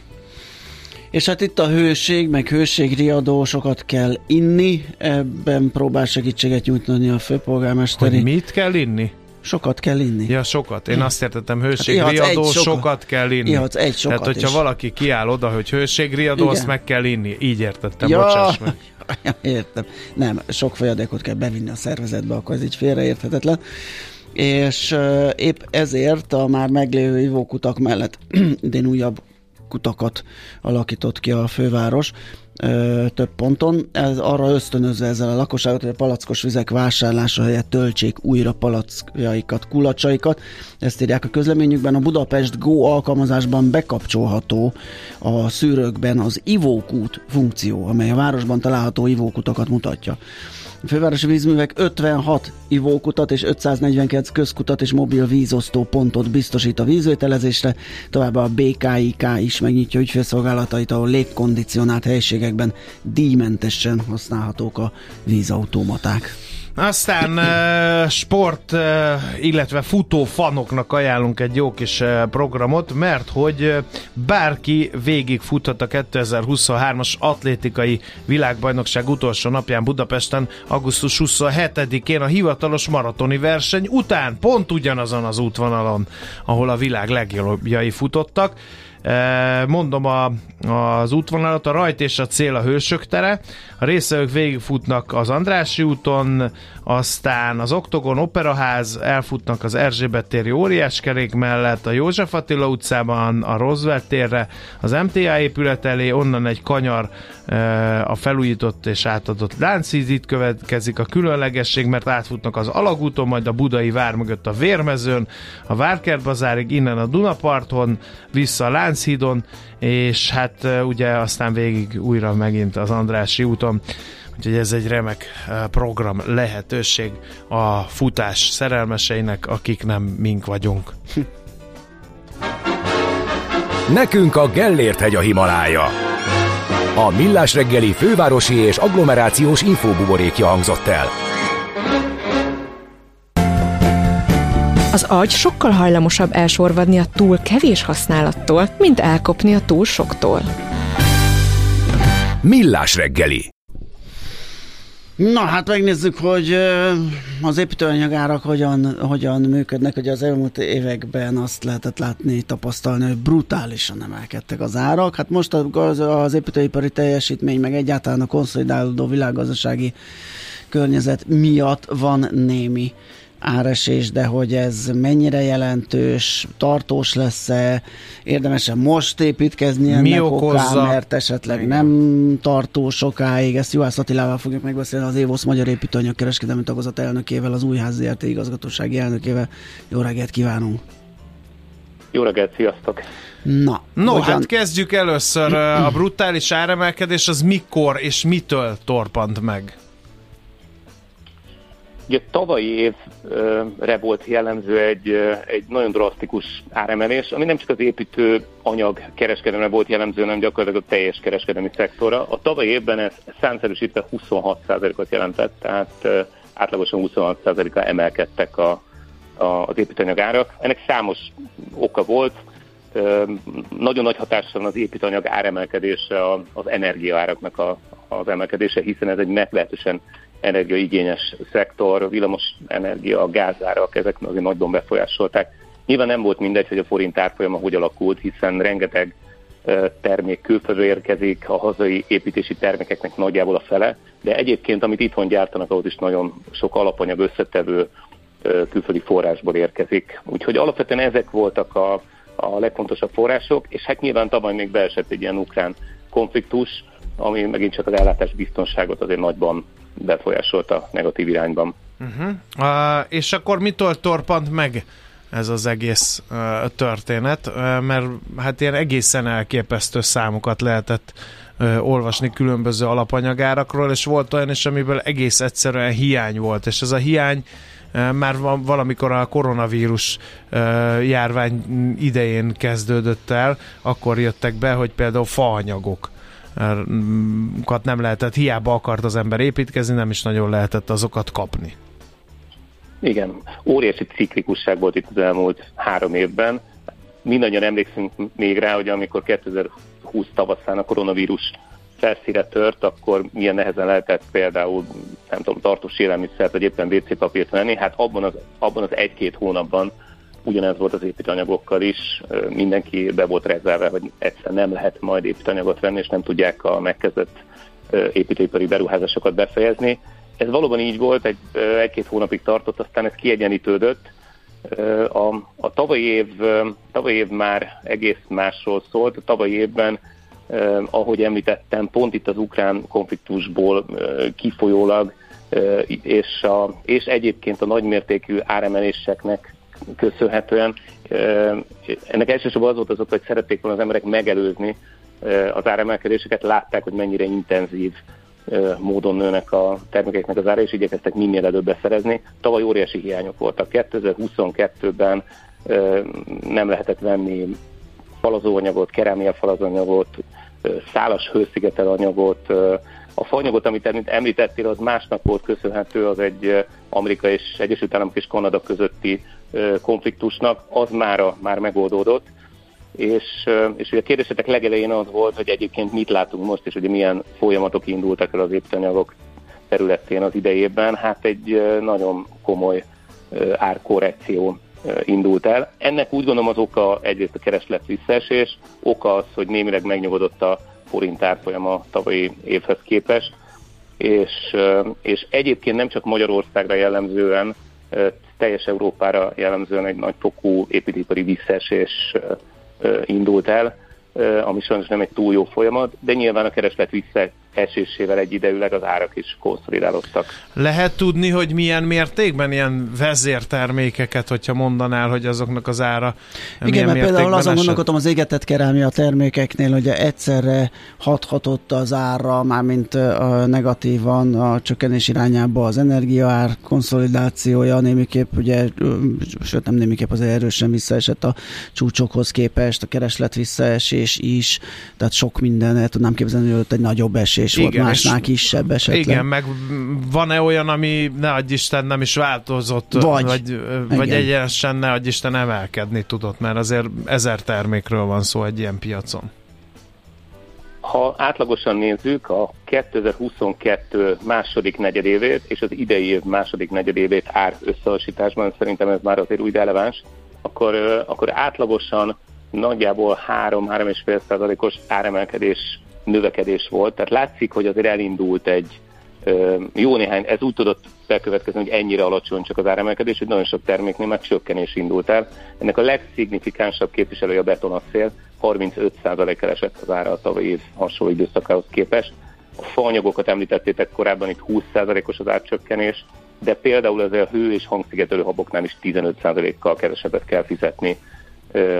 És hát itt a hőség, meg hőségriadó, sokat kell inni, ebben próbál segítséget nyújtani a főpolgármesteri. Hogy mit kell inni? Sokat kell inni. Ja, sokat. Én azt értettem, hőségriadó, hát sokat. sokat kell inni. Ihatsz egy sokat Tehát, hogyha is. valaki kiáll oda, hogy hőségriadó, azt meg kell inni. Így értettem, ja. bocsáss meg. Értem. Nem, sok folyadékot kell bevinni a szervezetbe, akkor ez így félreérthetetlen. És épp ezért a már meglévő ivókutak mellett idén újabb kutakat alakított ki a főváros több ponton. Ez arra ösztönözze ezzel a lakosságot, hogy a palackos vizek vásárlása helyett töltsék újra palackjaikat, kulacsaikat. Ezt írják a közleményükben. A Budapest Go alkalmazásban bekapcsolható a szűrőkben az ivókút funkció, amely a városban található ivókutakat mutatja. Fővárosi vízművek 56 ivókutat és 549 közkutat és mobil vízosztó pontot biztosít a vízvételezésre, továbbá a BKIK is megnyitja ügyfélszolgálatait, ahol légkondicionált helységekben díjmentesen használhatók a vízautomaták. Aztán sport, illetve futó fanoknak ajánlunk egy jó kis programot, mert hogy bárki végig futhat a 2023-as atlétikai világbajnokság utolsó napján Budapesten, augusztus 27-én a hivatalos maratoni verseny után, pont ugyanazon az útvonalon, ahol a világ legjobbjai futottak. Mondom a, az útvonalat, a rajt és a cél a Hősök tere, a részvevők végigfutnak az Andrási úton, aztán az Oktogon Operaház, elfutnak az Erzsébet téri óriáskerék mellett, a József Attila utcában, a Roosevelt térre, az MTA épület elé, onnan egy kanyar a felújított és átadott Lánchíd, itt következik a különlegesség, mert átfutnak az Alagúton, majd a Budai vár mögött a Vérmezőn, a Várkert bazárig, innen a Dunaparton, vissza a Lánchídon, és hát ugye aztán végig újra megint az Andrási úton. Úgyhogy ez egy remek program lehetőség a futás szerelmeseinek, akik nem mink vagyunk. Nekünk a Gellért hegy a Himalája. A Millás reggeli fővárosi és agglomerációs infóbuborékja hangzott el. Az agy sokkal hajlamosabb elsorvadni a túl kevés használattól, mint elkopni a túl soktól. Millás reggeli. Na, hát megnézzük, hogy az építőanyagárak hogyan, hogyan működnek. Ugye az elmúlt években azt lehetett látni, tapasztalni, hogy brutálisan emelkedtek az árak. Hát most az, az építőipari teljesítmény, meg egyáltalán a konszolidálódó világgazdasági környezet miatt van némi áresés, de hogy ez mennyire jelentős, tartós lesz-e, érdemes-e most építkezni ennek Mi okozza? Oká, mert esetleg Igen. nem tartó sokáig. Ezt Juhász Attilával fogjuk megbeszélni az Évosz Magyar Építőanyag Kereskedelmi Tagozat elnökével, az Újház ZRT igazgatósági elnökével. Jó reggelt kívánunk! Jó reggelt, sziasztok! Na, No, hogyan- hát kezdjük először. A brutális áremelkedés az mikor és mitől torpant meg? Ugye tavalyi évre volt jellemző egy, egy nagyon drasztikus áremelés, ami nem csak az építő anyag kereskedelemre volt jellemző, hanem gyakorlatilag a teljes kereskedelmi szektorra. A tavalyi évben ez számszerűsítve 26%-ot jelentett, tehát átlagosan 26%-kal emelkedtek a, a, az építőanyag árak. Ennek számos oka volt. Nagyon nagy hatással van az építőanyag áremelkedése az energiaáraknak a, az emelkedése, hiszen ez egy meglehetősen energiaigényes szektor, villamos energia, gázárak, ezek azért nagyban befolyásolták. Nyilván nem volt mindegy, hogy a forint árfolyama hogy alakult, hiszen rengeteg termék külföldről érkezik, a hazai építési termékeknek nagyjából a fele, de egyébként, amit itthon gyártanak, ahhoz is nagyon sok alapanyag összetevő külföldi forrásból érkezik. Úgyhogy alapvetően ezek voltak a, a legfontosabb források, és hát nyilván tavaly még beesett egy ilyen ukrán konfliktus, ami megint csak az ellátás biztonságot azért nagyban befolyásolta negatív irányban. Uh, és akkor mitől torpant meg ez az egész uh, történet? Uh, mert hát ilyen egészen elképesztő számokat lehetett uh, olvasni különböző alapanyagárakról, és volt olyan is, amiből egész egyszerűen hiány volt, és ez a hiány uh, már valamikor a koronavírus járvány idején kezdődött el, akkor jöttek be, hogy például faanyagok nem lehetett, hiába akart az ember építkezni, nem is nagyon lehetett azokat kapni. Igen, óriási ciklikusság volt itt az elmúlt három évben. Mindannyian emlékszünk még rá, hogy amikor 2020 tavaszán a koronavírus felszíre tört, akkor milyen nehezen lehetett például, nem tudom, tartós élelmiszert, vagy éppen WC papírt venni. Hát abban az, abban az egy-két hónapban ugyanez volt az építőanyagokkal is, mindenki be volt rezerve, hogy egyszer nem lehet majd építőanyagot venni, és nem tudják a megkezdett építőipari beruházásokat befejezni. Ez valóban így volt, egy, egy-két hónapig tartott, aztán ez kiegyenlítődött. Ö, A, a tavalyi, év, tavalyi év már egész másról szólt. A tavalyi évben, ahogy említettem, pont itt az ukrán konfliktusból kifolyólag, és, a, és egyébként a nagymértékű áremeléseknek köszönhetően. Ennek elsősorban az volt az oka, hogy szerették volna az emberek megelőzni az áremelkedéseket, látták, hogy mennyire intenzív módon nőnek a termékeknek az ára, és igyekeztek minél előbb beszerezni. Tavaly óriási hiányok voltak. 2022-ben ö, nem lehetett venni falazóanyagot, kerámia falazóanyagot, szálas hőszigetelanyagot. ö, A faanyagot, amit említ- említettél, az másnak volt köszönhető, az egy Amerika és Egyesült Államok és Kanada közötti konfliktusnak, az már, már megoldódott. És, és ugye a kérdésetek legelején az volt, hogy egyébként mit látunk most, és ugye milyen folyamatok indultak el az építőanyagok területén az idejében. Hát egy nagyon komoly árkorrekció indult el. Ennek úgy gondolom az oka egyrészt a kereslet visszaesés, oka az, hogy némileg megnyugodott a forint árfolyama tavalyi évhez képest, és, és egyébként nem csak Magyarországra jellemzően, teljes Európára jellemzően egy nagy fokú építőipari visszaesés indult el, ami sajnos nem egy túl jó folyamat, de nyilván a kereslet visszaesésével egyidejűleg az árak is konszolidálódtak. Lehet tudni, hogy milyen mértékben ilyen vezértermékeket, hogyha mondanál, hogy azoknak az ára Igen, milyen mert például azon esett? gondolkodom az égetett kerámia termékeknél, hogy egyszerre hathatott az árra, mármint a negatívan a csökkenés irányába az energiaár konszolidációja, némiképp ugye, sőt nem némiképp azért erősen visszaesett a csúcsokhoz képest, a kereslet visszaesés is, tehát sok minden, el tudnám képzelni, hogy ott egy nagyobb esés volt, Igen, másnál és- kisebb esetleg. Igen, meg van-e olyan, ami ne adj Isten nem is változott, Vagy. vagy, vagy egyenesen ne adj Isten emelkedni tudott, mert azért ezer termékről van szó egy ilyen piacon. Ha átlagosan nézzük a 2022 második negyedévét és az idei év második negyedévét ár összehasonlításban, szerintem ez már azért úgy releváns, akkor, akkor átlagosan nagyjából 3-3,5 százalékos áremelkedés növekedés volt. Tehát látszik, hogy azért elindult egy jó néhány, ez úgy tudott bekövetkezni, hogy ennyire alacsony csak az áremelkedés, hogy nagyon sok terméknél meg csökkenés indult el. Ennek a legszignifikánsabb képviselője a betonacél, 35%-kal esett az ára a tavalyi év hasonló időszakához képest. A faanyagokat említettétek korábban, itt 20%-os az árcsökkenés, de például az a hő és hangszigetelő haboknál is 15%-kal kevesebbet kell fizetni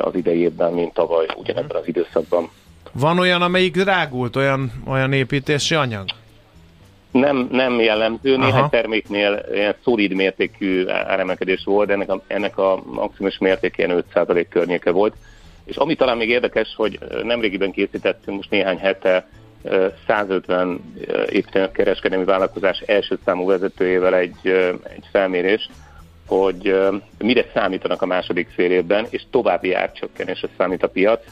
az idei évben, mint tavaly ugyanebben az időszakban. Van olyan, amelyik drágult, olyan, olyan építési anyag? Nem, nem jellemző, Aha. néhány terméknél ilyen szolid mértékű áremelkedés volt, ennek a, ennek a maximum mérték ilyen 5% környéke volt. És ami talán még érdekes, hogy nemrégiben készítettünk most néhány hete 150 építőanyag kereskedelmi vállalkozás első számú vezetőjével egy, egy felmérést, hogy mire számítanak a második fél évben, és további árcsökkenésre számít a piac.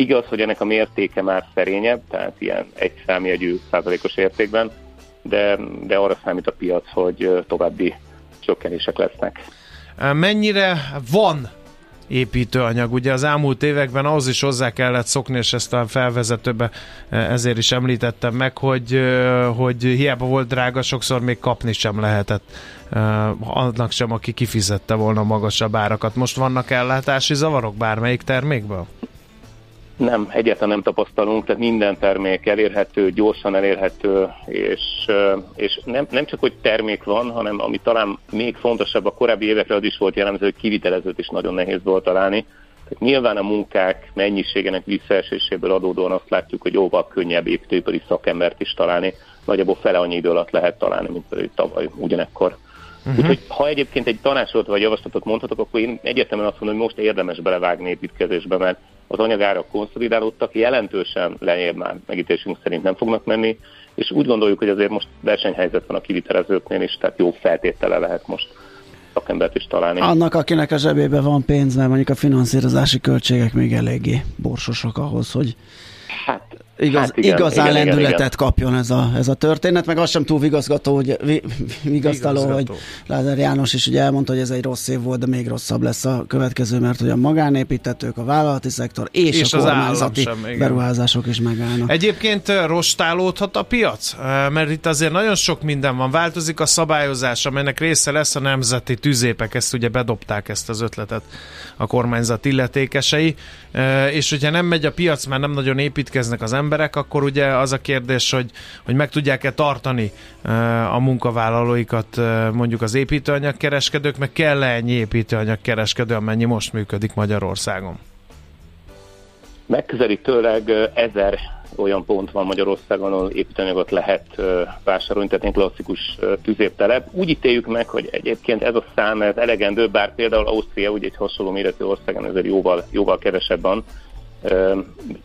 Igaz, hogy ennek a mértéke már szerényebb, tehát ilyen egy számjegyű százalékos értékben, de, de arra számít a piac, hogy további csökkenések lesznek. Mennyire van építőanyag. Ugye az elmúlt években ahhoz is hozzá kellett szokni, és ezt a felvezetőbe ezért is említettem meg, hogy, hogy hiába volt drága, sokszor még kapni sem lehetett annak sem, aki kifizette volna magasabb árakat. Most vannak ellátási zavarok bármelyik termékből? Nem, egyáltalán nem tapasztalunk, tehát minden termék elérhető, gyorsan elérhető, és, és nem, nem csak, hogy termék van, hanem ami talán még fontosabb, a korábbi évekre az is volt jellemző, hogy kivitelezőt is nagyon nehéz volt találni. Tehát nyilván a munkák mennyiségének visszaeséséből adódóan azt látjuk, hogy jóval könnyebb építőipari szakembert is találni. Nagyjából fele annyi idő alatt lehet találni, mint például tavaly ugyanekkor. Uh-huh. Úgyhogy ha egyébként egy tanácsot vagy javaslatot mondhatok, akkor én egyértelműen azt mondom, hogy most érdemes belevágni építkezésbe, mert az anyagárak konszolidálódtak, jelentősen lejjebb már megítésünk szerint nem fognak menni, és úgy gondoljuk, hogy azért most versenyhelyzet van a kivitelezőknél is, tehát jó feltétele lehet most szakembert is találni. Annak, akinek a zsebébe van pénz, mert mondjuk a finanszírozási költségek még eléggé borsosak ahhoz, hogy Hát igaz, hát igen, igazán igen, lendületet igen, igen. kapjon ez a, ez a történet, meg az sem túl vigaszgató, hogy vi, vigasztaló, hogy Lázár János is ugye elmondta, hogy ez egy rossz év volt, de még rosszabb lesz a következő, mert hogy a magánépítetők, a vállalati szektor és, és a kormányzati sem, beruházások is megállnak. Egyébként rostálódhat a piac? Mert itt azért nagyon sok minden van. Változik a szabályozás, amelynek része lesz a nemzeti tüzépek, ezt ugye bedobták ezt az ötletet a kormányzat illetékesei, és hogyha nem megy a piac, már nem nagyon építkeznek az emberek, emberek, akkor ugye az a kérdés, hogy, hogy meg tudják-e tartani a munkavállalóikat mondjuk az építőanyagkereskedők, meg kell-e ennyi építőanyagkereskedő, amennyi most működik Magyarországon? Megközelítőleg ezer olyan pont van Magyarországon, ahol építőanyagot lehet vásárolni, tehát egy klasszikus tüzéptelep. Úgy ítéljük meg, hogy egyébként ez a szám ez elegendő, bár például Ausztria ugye egy hasonló méretű országon ezért jóval, jóval kevesebb van,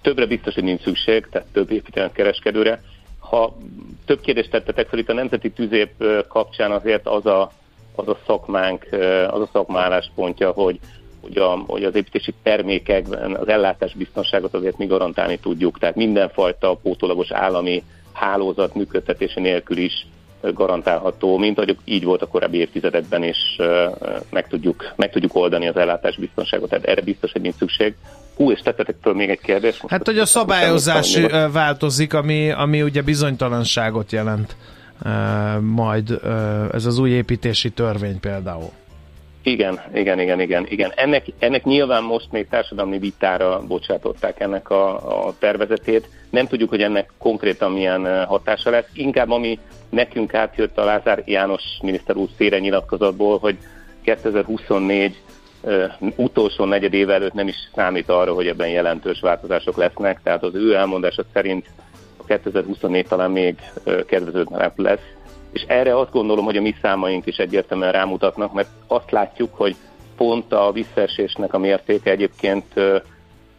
Többre biztos, hogy nincs szükség, tehát több építőanyag kereskedőre. Ha több kérdést tettetek fel itt a nemzeti tüzép kapcsán azért az a, az a szakmánk, az a szakmáláspontja, hogy, hogy, a, hogy az építési termékekben az ellátás biztonságot azért mi garantálni tudjuk. Tehát mindenfajta pótolagos állami hálózat működtetése nélkül is garantálható, mint ahogy így volt a korábbi évtizedekben, és meg tudjuk, meg tudjuk oldani az ellátás biztonságot. Tehát erre biztos, hogy nincs szükség. Hú, és tettetek még egy kérdést. Most hát, hogy a szabályozás változik, ami, ami ugye bizonytalanságot jelent majd ez az új építési törvény például. Igen, igen, igen, igen, igen. Ennek, ennek nyilván most még társadalmi vitára bocsátották ennek a, a tervezetét. Nem tudjuk, hogy ennek konkrétan milyen hatása lesz. Inkább ami nekünk átjött a Lázár János miniszter úr szére nyilatkozatból, hogy 2024 utolsó negyed év előtt nem is számít arra, hogy ebben jelentős változások lesznek, tehát az ő elmondása szerint a 2024 talán még kedvezőtlenebb lesz, és erre azt gondolom, hogy a mi számaink is egyértelműen rámutatnak, mert azt látjuk, hogy pont a visszaesésnek a mértéke egyébként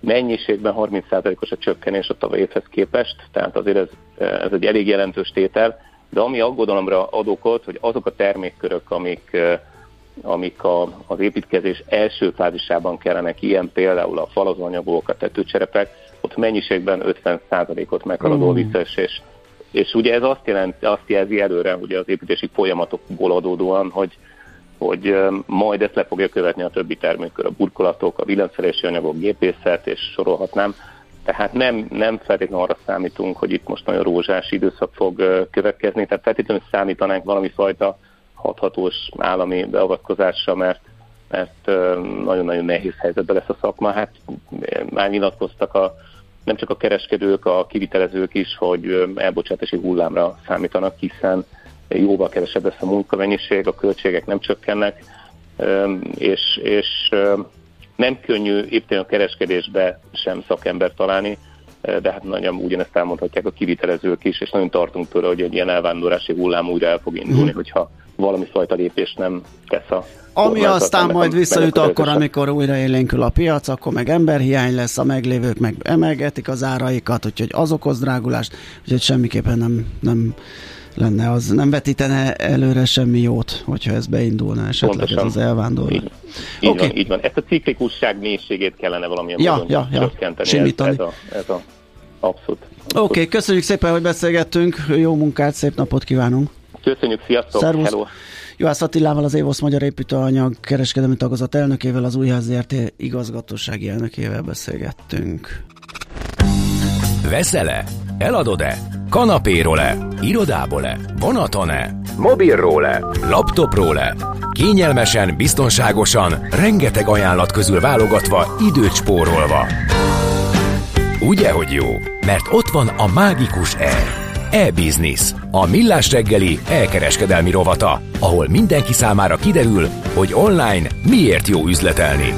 mennyiségben 30%-os a csökkenés a tavaly évhez képest, tehát azért ez, ez egy elég jelentős tétel, de ami aggodalomra ad okot, hogy azok a termékkörök, amik amik a, az építkezés első fázisában kellene ilyen például a falazóanyagok, a tetőcserepek, ott mennyiségben 50%-ot meghaladó mm. visszaesés. És ugye ez azt, jelent, azt jelzi előre, hogy az építési folyamatokból adódóan, hogy, hogy majd ezt le fogja követni a többi termékkör, a burkolatok, a villanszerési anyagok, gépészet, és sorolhatnám. Tehát nem, nem feltétlenül arra számítunk, hogy itt most nagyon rózsás időszak fog következni, tehát feltétlenül számítanánk valami fajta hathatós állami beavatkozásra, mert mert nagyon-nagyon nehéz helyzetben lesz a szakma. Hát már nyilatkoztak a, nem csak a kereskedők, a kivitelezők is, hogy elbocsátási hullámra számítanak, hiszen jóval kevesebb lesz a munkamennyiség, a költségek nem csökkennek, és, és Nem könnyű éppen a kereskedésbe sem szakember találni, de hát nagyon ugyanezt elmondhatják a kivitelezők is, és nagyon tartunk tőle, hogy egy ilyen elvándorlási hullám újra el fog indulni, hmm. hogyha valami fajta lépést nem tesz a ami aztán majd visszajut akkor, amikor újraélénkül a piac, akkor meg emberhiány lesz, a meglévők meg emelgetik az áraikat, úgyhogy az okoz drágulást, úgyhogy semmiképpen nem, nem lenne, az nem vetítene előre semmi jót, hogyha ez beindulna esetleg Pontosan. ez az elvándorlás. Így, így, okay. van, így van. Ezt a ciklikusság mélységét kellene valamilyen ja, módon ja, ja. csökkenteni. Ez, ez, a, ez a abszolút. Oké, okay, köszönjük szépen, hogy beszélgettünk, jó munkát, szép napot kívánunk! Köszönjük, sziasztok! Szervusz. Hello. Juhász Attilával, az Évosz Magyar Építőanyag kereskedelmi tagozat elnökével, az Újház ZRT igazgatósági elnökével beszélgettünk. Veszele? Eladod-e? Kanapéról-e? Irodából-e? Vonaton-e? Mobilról-e? Laptopról-e? Kényelmesen, biztonságosan, rengeteg ajánlat közül válogatva, időt spórolva. Ugye, hogy jó? Mert ott van a mágikus E E-Business, a millás reggeli elkereskedelmi rovata, ahol mindenki számára kiderül, hogy online miért jó üzletelni.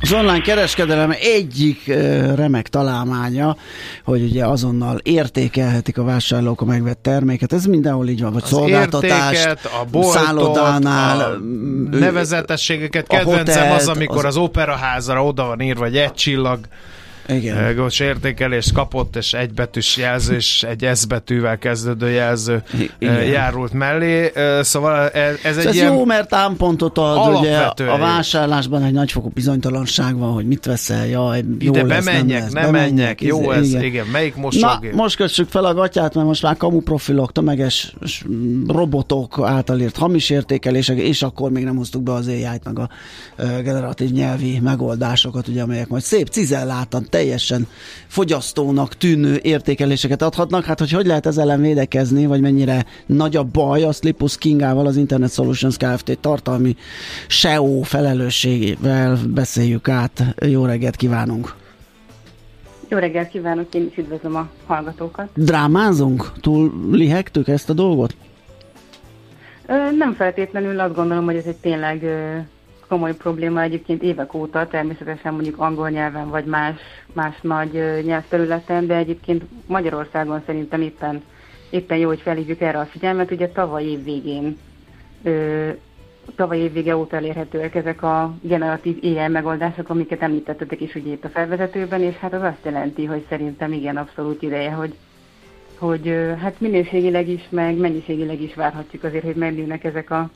Az online kereskedelem egyik remek találmánya, hogy ugye azonnal értékelhetik a vásárlók a megvett terméket. Ez mindenhol így van, vagy szolgáltatást, a boltot, szállodánál, a nevezetességeket. Kedvencem hotelt, az, amikor az, az operaházra oda van írva, vagy egy csillag. Igen. Gós értékelést kapott, és egy betűs jelző, és egy S betűvel kezdődő jelző Igen. járult mellé. Szóval ez, ez egy ez ilyen jó, mert támpontot ad, ugye a vásárlásban egy nagyfokú bizonytalanság van, hogy mit veszel, jaj, jó Ide lesz, bemenjek, nem, lesz, nem bemenjek, menjek, jó ez, igen. igen, melyik mosog? Na, most kössük fel a gatyát, mert most már kamu profilok, tömeges robotok által írt hamis értékelések, és akkor még nem hoztuk be az AI-t, meg a generatív nyelvi megoldásokat, ugye, amelyek majd szép cizellátan teljesen fogyasztónak tűnő értékeléseket adhatnak. Hát, hogy hogy lehet ezzel ellen védekezni, vagy mennyire nagy a baj, azt Lipus Kingával, az Internet Solutions Kft. tartalmi SEO felelősségével beszéljük át. Jó reggelt kívánunk! Jó reggelt kívánok, én is üdvözlöm a hallgatókat. Drámázunk? Túl lihegtük ezt a dolgot? Ö, nem feltétlenül, azt gondolom, hogy ez egy tényleg komoly probléma egyébként évek óta, természetesen mondjuk angol nyelven vagy más, más nagy nyelvterületen, de egyébként Magyarországon szerintem éppen, éppen jó, hogy felhívjuk erre a figyelmet. Ugye tavaly év végén ö, tavaly év vége óta elérhetőek ezek a generatív AI megoldások, amiket említettetek is ugye itt a felvezetőben, és hát az azt jelenti, hogy szerintem igen, abszolút ideje, hogy, hogy hát minőségileg is, meg mennyiségileg is várhatjuk azért, hogy megnőnek ezek a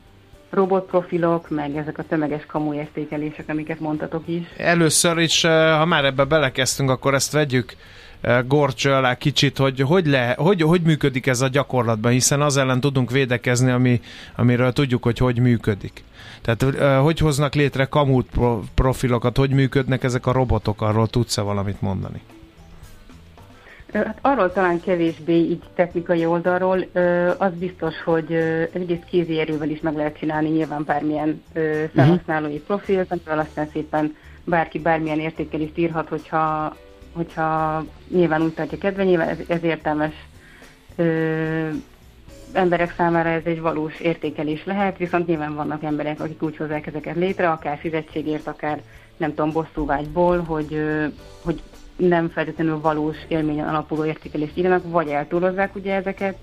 robotprofilok, meg ezek a tömeges kamu értékelések, amiket mondtatok is. Először is, eh, ha már ebbe belekezdtünk, akkor ezt vegyük eh, gorcső alá kicsit, hogy hogy, le, hogy hogy működik ez a gyakorlatban, hiszen az ellen tudunk védekezni, ami, amiről tudjuk, hogy hogy működik. Tehát eh, hogy hoznak létre kamut profilokat, hogy működnek ezek a robotok, arról tudsz-e valamit mondani? Hát arról talán kevésbé így technikai oldalról, az biztos, hogy egyrészt kézi erővel is meg lehet csinálni nyilván bármilyen felhasználói profilt, amivel aztán szépen bárki bármilyen értékelést írhat, hogyha, hogyha nyilván úgy tartja kedve, nyilván ez, ez értelmes emberek számára ez egy valós értékelés lehet, viszont nyilván vannak emberek, akik úgy hozzák ezeket létre, akár fizetségért, akár nem tudom, bosszúvágyból, hogy, hogy nem feltétlenül valós élményen alapuló értékelést írnak, vagy eltúlozzák ugye ezeket.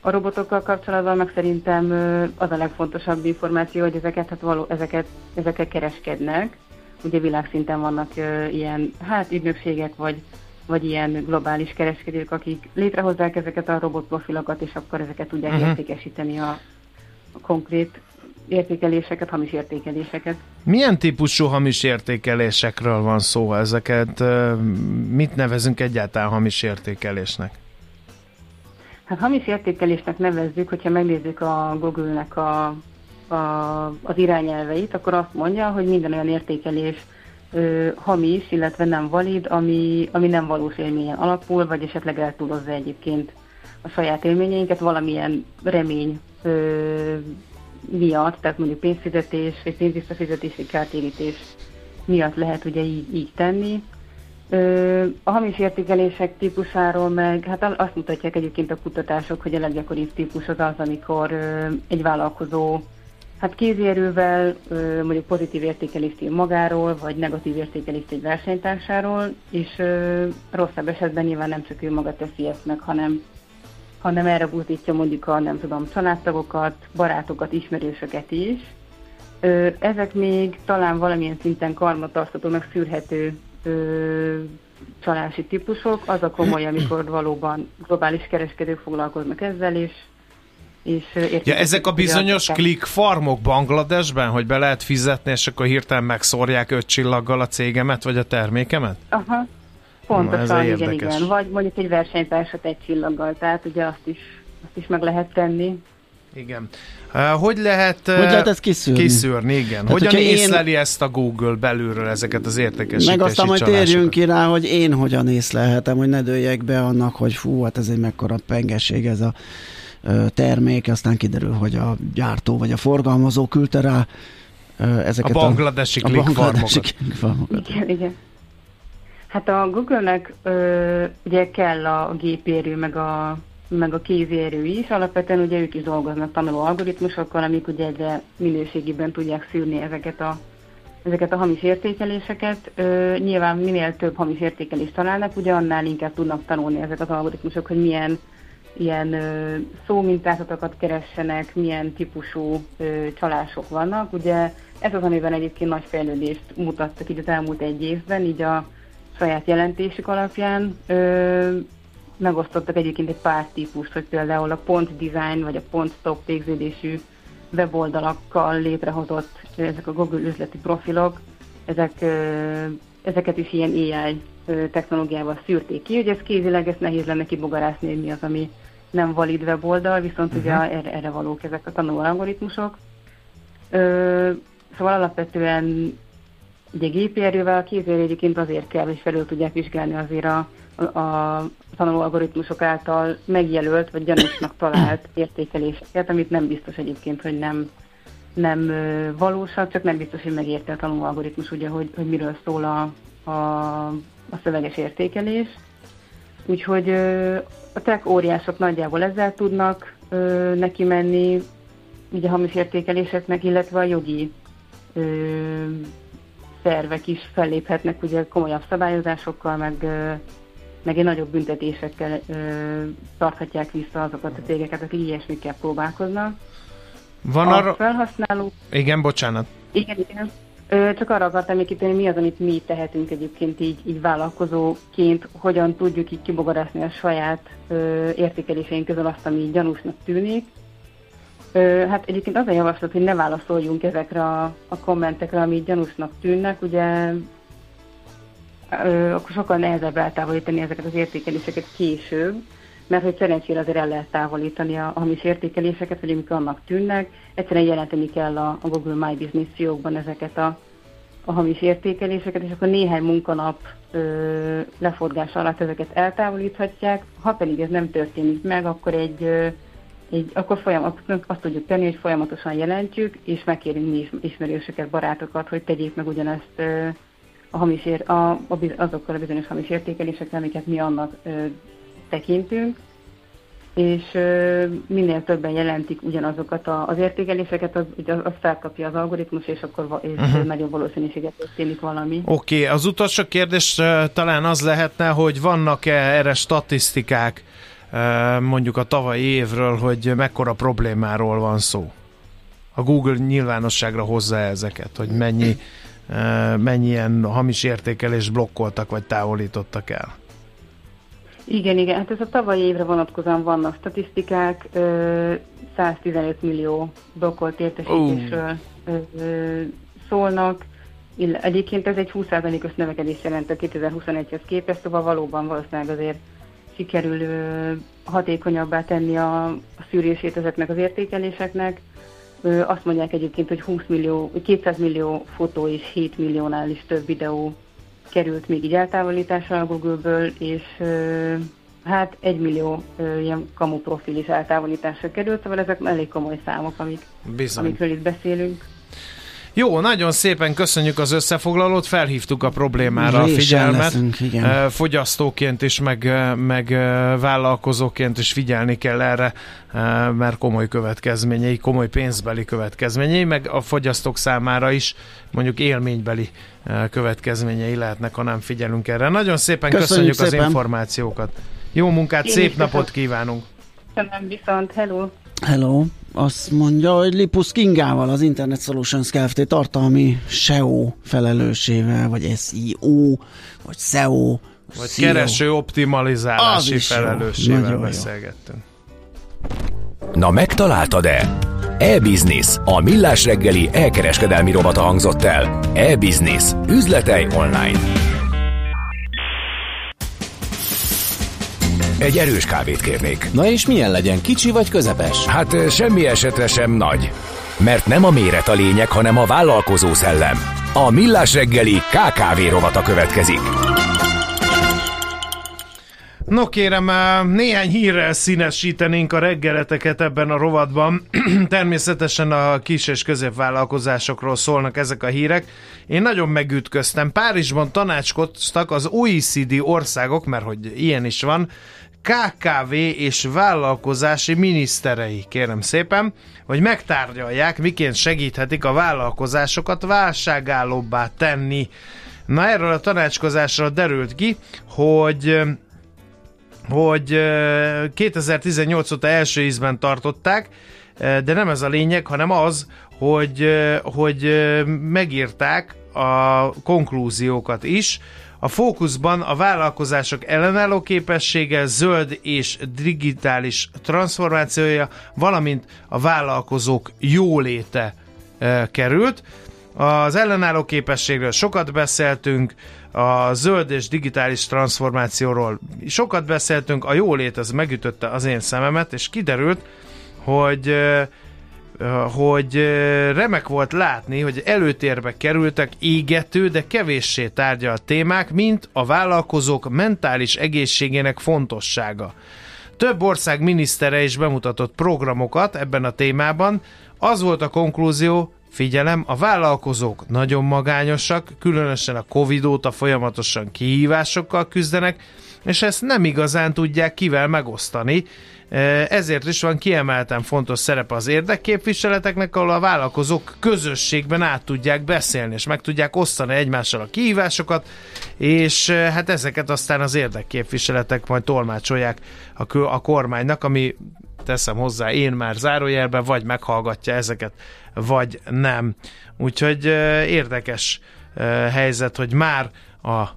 A robotokkal kapcsolatban meg szerintem az a legfontosabb információ, hogy ezeket, hát való, ezeket, ezeket kereskednek. Ugye világszinten vannak ilyen hát ügynökségek, vagy, vagy ilyen globális kereskedők, akik létrehozzák ezeket a robotprofilokat, és akkor ezeket tudják uh-huh. értékesíteni a, a konkrét értékeléseket, hamis értékeléseket. Milyen típusú hamis értékelésekről van szó? Ezeket mit nevezünk egyáltalán hamis értékelésnek? Hát hamis értékelésnek nevezzük, hogyha megnézzük a Google-nek a, a, az irányelveit, akkor azt mondja, hogy minden olyan értékelés ö, hamis, illetve nem valid, ami, ami nem valós élményen alapul, vagy esetleg eltúlozza egyébként a saját élményeinket, valamilyen remény ö, miatt, tehát mondjuk pénzfizetés, vagy pénzvisszafizetési kártérítés miatt lehet ugye így, így tenni. A hamis értékelések típusáról meg, hát azt mutatják egyébként a kutatások, hogy a leggyakoribb típus az az, amikor egy vállalkozó Hát kézérővel mondjuk pozitív értékelést ír magáról, vagy negatív értékelést egy versenytársáról, és rosszabb esetben nyilván nem csak ő maga teszi ezt meg, hanem, hanem erre buzdítja mondjuk a, nem tudom, családtagokat, barátokat, ismerősöket is. Ezek még talán valamilyen szinten karmatartatónak szűrhető ö, csalási típusok, az a komoly, amikor valóban globális kereskedők foglalkoznak ezzel, és és ja, ezek a bizonyos klik farmok Bangladesben, hogy be lehet fizetni, és akkor hirtelen megszórják öt csillaggal a cégemet, vagy a termékemet? Aha, pontosan, igen, igen. Vagy mondjuk egy versenytársat egy csillaggal, tehát ugye azt is, azt is meg lehet tenni. Igen. Hogy lehet, hogy lehet ezt kiszűrni? Kiszűrni, igen. Tehát, hogyan észleli én... ezt a Google belülről ezeket az értékesítési Meg aztán majd térjünk ki rá, hogy én hogyan észlelhetem, hogy ne dőljek be annak, hogy fú, hát ez egy mekkora pengeség ez a termék, aztán kiderül, hogy a gyártó vagy a forgalmazó küldte rá ezeket a bangladesi a, a bangladesi farmokat. Igen, igen. Hát a Google-nek ö, ugye kell a gépérő, meg a, meg a kézérő is. Alapvetően ugye ők is dolgoznak tanuló algoritmusokkal, amik ugye egyre minőségében tudják szűrni ezeket a ezeket a hamis értékeléseket. Ö, nyilván minél több hamis értékelést találnak, ugye annál inkább tudnak tanulni ezek az algoritmusok, hogy milyen ilyen ö, szómintázatokat keressenek, milyen típusú ö, csalások vannak. Ugye ez az, amiben egyébként nagy fejlődést mutattak így az elmúlt egy évben, így a saját jelentésük alapján. Ö, megosztottak egyébként egy pár típust, hogy például a pont design vagy a pont top végződésű weboldalakkal létrehozott ezek a Google üzleti profilok, ezek, ezeket is ilyen AI technológiával szűrték ki, hogy ez kézileg ezt nehéz lenne kibogarászni, hogy mi az, ami nem valid weboldal, viszont uh-huh. ugye mhm. erre, erre valók ezek a tanuló algoritmusok. Ö, szóval alapvetően ugye gépjárővel a kézérő egyébként azért kell, hogy felül tudják vizsgálni azért a, a, a tanuló algoritmusok által megjelölt vagy gyanúsnak talált értékeléseket, amit nem biztos egyébként, hogy nem, nem valósak, csak nem biztos, hogy megérte a tanuló algoritmus, ugye, hogy, hogy miről szól a, a, a szöveges értékelés. Úgyhogy a tech óriások nagyjából ezzel tudnak neki menni, ugye hamis értékeléseknek, illetve a jogi szervek is felléphetnek ugye komolyabb szabályozásokkal, meg, meg egy nagyobb büntetésekkel tarthatják vissza azokat a cégeket, akik ilyesmikkel próbálkoznak. Van a arra... felhasználó... Igen, bocsánat. Igen, igen. Csak arra akartam még kitérni, mi az, amit mi tehetünk egyébként így, így vállalkozóként, hogyan tudjuk így kibogarászni a saját ö, értékeléseink közül azt, ami gyanúsnak tűnik. Ö, hát egyébként az a javaslat, hogy ne válaszoljunk ezekre a, a kommentekre, ami gyanúsnak tűnnek, ugye ö, akkor sokkal nehezebb eltávolítani ezeket az értékeléseket később, mert hogy szerencsére azért el lehet távolítani a, hamis értékeléseket, vagy amik annak tűnnek. Egyszerűen jelenteni kell a, a Google My Business fiókban ezeket a, a hamis értékeléseket, és akkor néhány munkanap ö, leforgás alatt ezeket eltávolíthatják. Ha pedig ez nem történik meg, akkor egy, ö, egy akkor folyamatosan azt tudjuk tenni, hogy folyamatosan jelentjük, és megkérünk mi ismerősöket, barátokat, hogy tegyék meg ugyanezt ö, a hamis ér, a, a, azokkal a bizonyos hamis értékelésekkel, amiket mi annak ö, tekintünk, és minél többen jelentik ugyanazokat az értékeléseket, az, az felkapja az algoritmus, és akkor és uh-huh. nagyobb valószínűséget történik valami. Oké, okay. az utolsó kérdés talán az lehetne, hogy vannak-e erre statisztikák mondjuk a tavalyi évről, hogy mekkora problémáról van szó? A Google nyilvánosságra hozza ezeket, hogy mennyi, mennyien hamis értékelés blokkoltak vagy távolítottak el? Igen, igen, hát ez a tavalyi évre vonatkozóan vannak statisztikák, 115 millió blokkolt értesítésről uh. szólnak, Egyébként ez egy 20%-os növekedés jelent a 2021-hez képest, szóval valóban valószínűleg azért sikerül hatékonyabbá tenni a, szűrését ezeknek az értékeléseknek. Azt mondják egyébként, hogy 20 millió, 200 millió fotó és 7 milliónál is több videó került még így eltávolításra a Google-ből, és hát egy millió ilyen kamu profil is eltávolításra került, szóval ezek elég komoly számok, amik, amikről itt beszélünk. Jó, nagyon szépen köszönjük az összefoglalót, felhívtuk a problémára a Résen figyelmet. leszünk, igen. Eh, Fogyasztóként is, meg, eh, meg eh, vállalkozóként is figyelni kell erre, mert komoly következményei, komoly pénzbeli következményei, meg a fogyasztók számára is mondjuk élménybeli következményei lehetnek, ha nem figyelünk erre. Nagyon szépen köszönjük, Köszönjük köszönjük az szépen. információkat. Jó munkát, Én szép köszönöm. napot kívánunk! Köszönöm viszont, hello! Hello, azt mondja, hogy Lipus Kingával, az Internet Solutions Kft. tartalmi SEO felelősével, vagy SEO, vagy SEO, Vagy SEO. kereső optimalizálási felelőssével jó. beszélgettünk. Na megtaláltad-e? E-Business, a millás reggeli elkereskedelmi robata hangzott el. E-Business. Üzletei online. Egy erős kávét kérnék. Na és milyen legyen, kicsi vagy közepes? Hát ö, semmi esetre sem nagy. Mert nem a méret a lényeg, hanem a vállalkozó szellem. A millás reggeli KKV rovata következik. No kérem, eh, néhány hírrel színesítenénk a reggeleteket ebben a rovatban. Természetesen a kis és középvállalkozásokról szólnak ezek a hírek. Én nagyon megütköztem. Párizsban tanácskoztak az OECD országok, mert hogy ilyen is van, KKV és vállalkozási miniszterei, kérem szépen, hogy megtárgyalják, miként segíthetik a vállalkozásokat válságállóbbá tenni. Na erről a tanácskozásról derült ki, hogy hogy ö, 2018 óta első ízben tartották, de nem ez a lényeg, hanem az, hogy, hogy megírták a konklúziókat is. A fókuszban a vállalkozások ellenálló képessége, zöld és digitális transformációja, valamint a vállalkozók jóléte ö, került. Az ellenálló képességről sokat beszéltünk, a zöld és digitális transformációról sokat beszéltünk, a jólét az megütötte az én szememet, és kiderült, hogy ö, hogy remek volt látni, hogy előtérbe kerültek égető, de kevéssé tárgyalt témák, mint a vállalkozók mentális egészségének fontossága. Több ország minisztere is bemutatott programokat ebben a témában. Az volt a konklúzió, figyelem, a vállalkozók nagyon magányosak, különösen a Covid óta folyamatosan kihívásokkal küzdenek, és ezt nem igazán tudják kivel megosztani. Ezért is van kiemelten fontos szerepe az érdekképviseleteknek, ahol a vállalkozók közösségben át tudják beszélni, és meg tudják osztani egymással a kihívásokat, és hát ezeket aztán az érdekképviseletek majd tolmácsolják a, a kormánynak, ami teszem hozzá én már zárójelben, vagy meghallgatja ezeket, vagy nem. Úgyhogy érdekes helyzet, hogy már a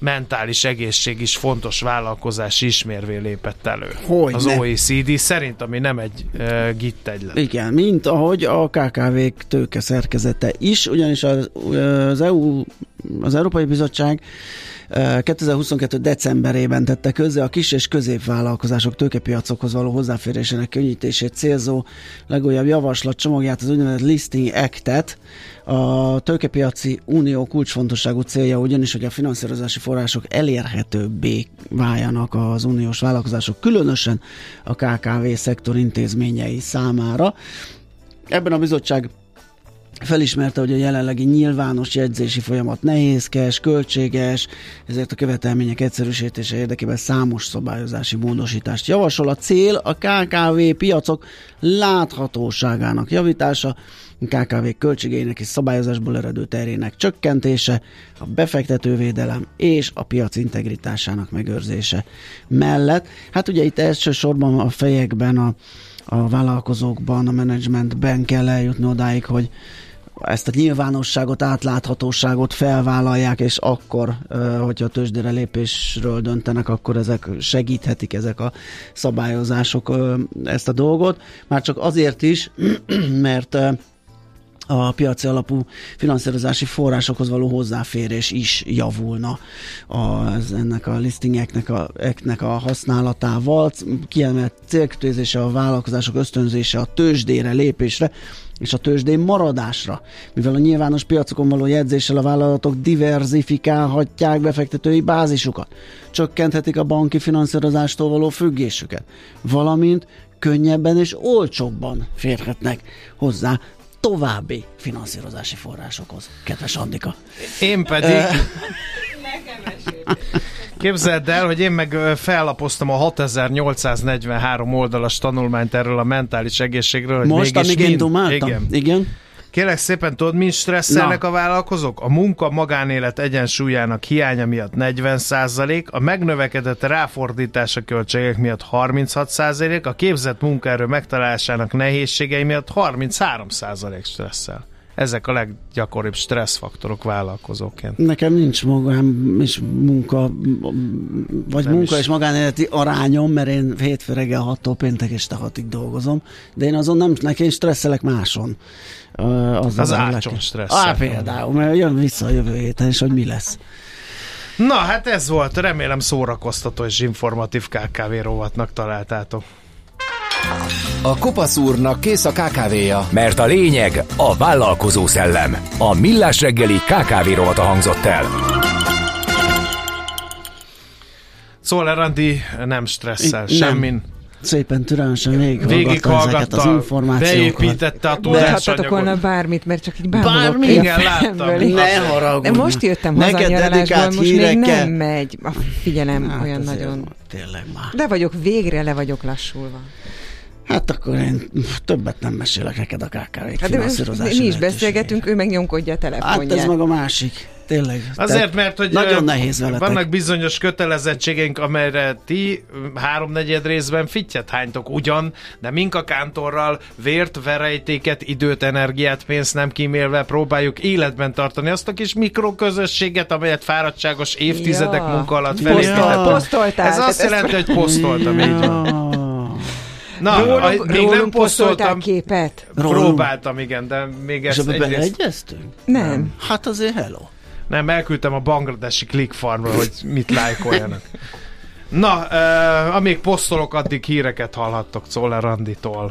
mentális egészség is fontos vállalkozási ismérvé lépett elő. Hogy az ne. OECD szerint, ami nem egy uh, gitt egylet. Igen, mint ahogy a KKV-k tőke szerkezete is, ugyanis az, az EU, az Európai Bizottság 2022. decemberében tette közzé a kis és középvállalkozások tőkepiacokhoz való hozzáférésének könnyítését célzó legújabb javaslat csomagját, az úgynevezett Listing Act-et. A tőkepiaci unió kulcsfontosságú célja ugyanis, hogy a finanszírozási források elérhetőbbé váljanak az uniós vállalkozások, különösen a KKV szektor intézményei számára. Ebben a bizottság felismerte, hogy a jelenlegi nyilvános jegyzési folyamat nehézkes, költséges, ezért a követelmények egyszerűsítése érdekében számos szabályozási módosítást javasol. A cél a KKV piacok láthatóságának javítása, a KKV költségeinek és szabályozásból eredő terhének csökkentése, a befektetővédelem és a piac integritásának megőrzése mellett. Hát ugye itt elsősorban a fejekben, a, a vállalkozókban, a menedzsmentben kell eljutni odáig, hogy ezt a nyilvánosságot, átláthatóságot felvállalják, és akkor, hogyha a tőzsdére lépésről döntenek, akkor ezek segíthetik ezek a szabályozások ezt a dolgot. Már csak azért is, mert a piaci alapú finanszírozási forrásokhoz való hozzáférés is javulna az, ennek a listingeknek a, eknek a használatával. Kiemelt célkötőzése a vállalkozások ösztönzése a tőzsdére lépésre, és a tőzsdén maradásra, mivel a nyilvános piacokon való jegyzéssel a vállalatok diverzifikálhatják befektetői bázisukat, csökkenthetik a banki finanszírozástól való függésüket, valamint könnyebben és olcsóbban férhetnek hozzá további finanszírozási forrásokhoz. Kedves Andika. Én pedig... Képzeld el, hogy én meg fellapoztam a 6843 oldalas tanulmányt erről a mentális egészségről. Hogy Most, amíg én mind- dumáltam? Igen. Igen. Kérlek szépen, tudod, mint stresszelnek Na. a vállalkozók? A munka-magánélet egyensúlyának hiánya miatt 40% a megnövekedett ráfordítása költségek miatt 36% a képzett munkaerő megtalálásának nehézségei miatt 33% stresszel. Ezek a leggyakoribb stresszfaktorok vállalkozóként. Nekem nincs magám és munka, vagy Nem munka is. és magánéleti arányom, mert én hétfő reggel 6-tól péntek este 6-ig dolgozom, de én azon nem, nekem stresszelek máson. Az a ácson stresszel. Á, például, mert jön vissza a jövő héten, és hogy mi lesz. Na, hát ez volt. Remélem szórakoztató és informatív KKV rovatnak találtátok. A kopasz úrnak kész a kávéja. Mert a lényeg a vállalkozó szellem. A Millás reggeli KKV rovata hangzott el. Szóval Randi nem stresszel, Nem. semmin. Szépen türelmesen végighallgatta ezeket az információkat. beépítette a Beadhatok volna tudásanyagot. bármit, mert csak így bámulok ki a Igen, láttam. fejemből. Ne haragudj! De most jöttem Neked haza a nyaralásból, most még nem megy a figyelem Hát olyan nagyon. Tényleg már. Le vagyok, végre le vagyok lassulva. Hát akkor én többet nem mesélek neked a KKV Hát mi is beszélgetünk, ő meg nyomkodja a Hát telefonját. ez meg a másik. Tényleg. Azért, mert hogy Nagyon nehéz veletek. vannak bizonyos kötelezettségeink, amelyre ti háromnegyed részben fittyet hánytok ugyan, de mink a kántorral vért, verejtéket, időt, energiát, pénzt nem kímélve próbáljuk életben tartani azt a kis mikroközösséget, amelyet fáradtságos évtizedek Ja. munka alatt felépítettünk. posztoltál, Ez azt jelenti, hogy posztoltam, így van. Na, a, Rólunk, még nem rólunk posztoltál posztoltam, képet? Rólunk. próbáltam, igen, de még És ezt ebbe egyrészt... beleegyeztünk? Nem. Hát azért hello. Nem, elküldtem a bangladesi clickfarmra, hogy mit lájkoljanak. Na, uh, amíg posztolok, addig híreket hallhattok Czoller Randitól.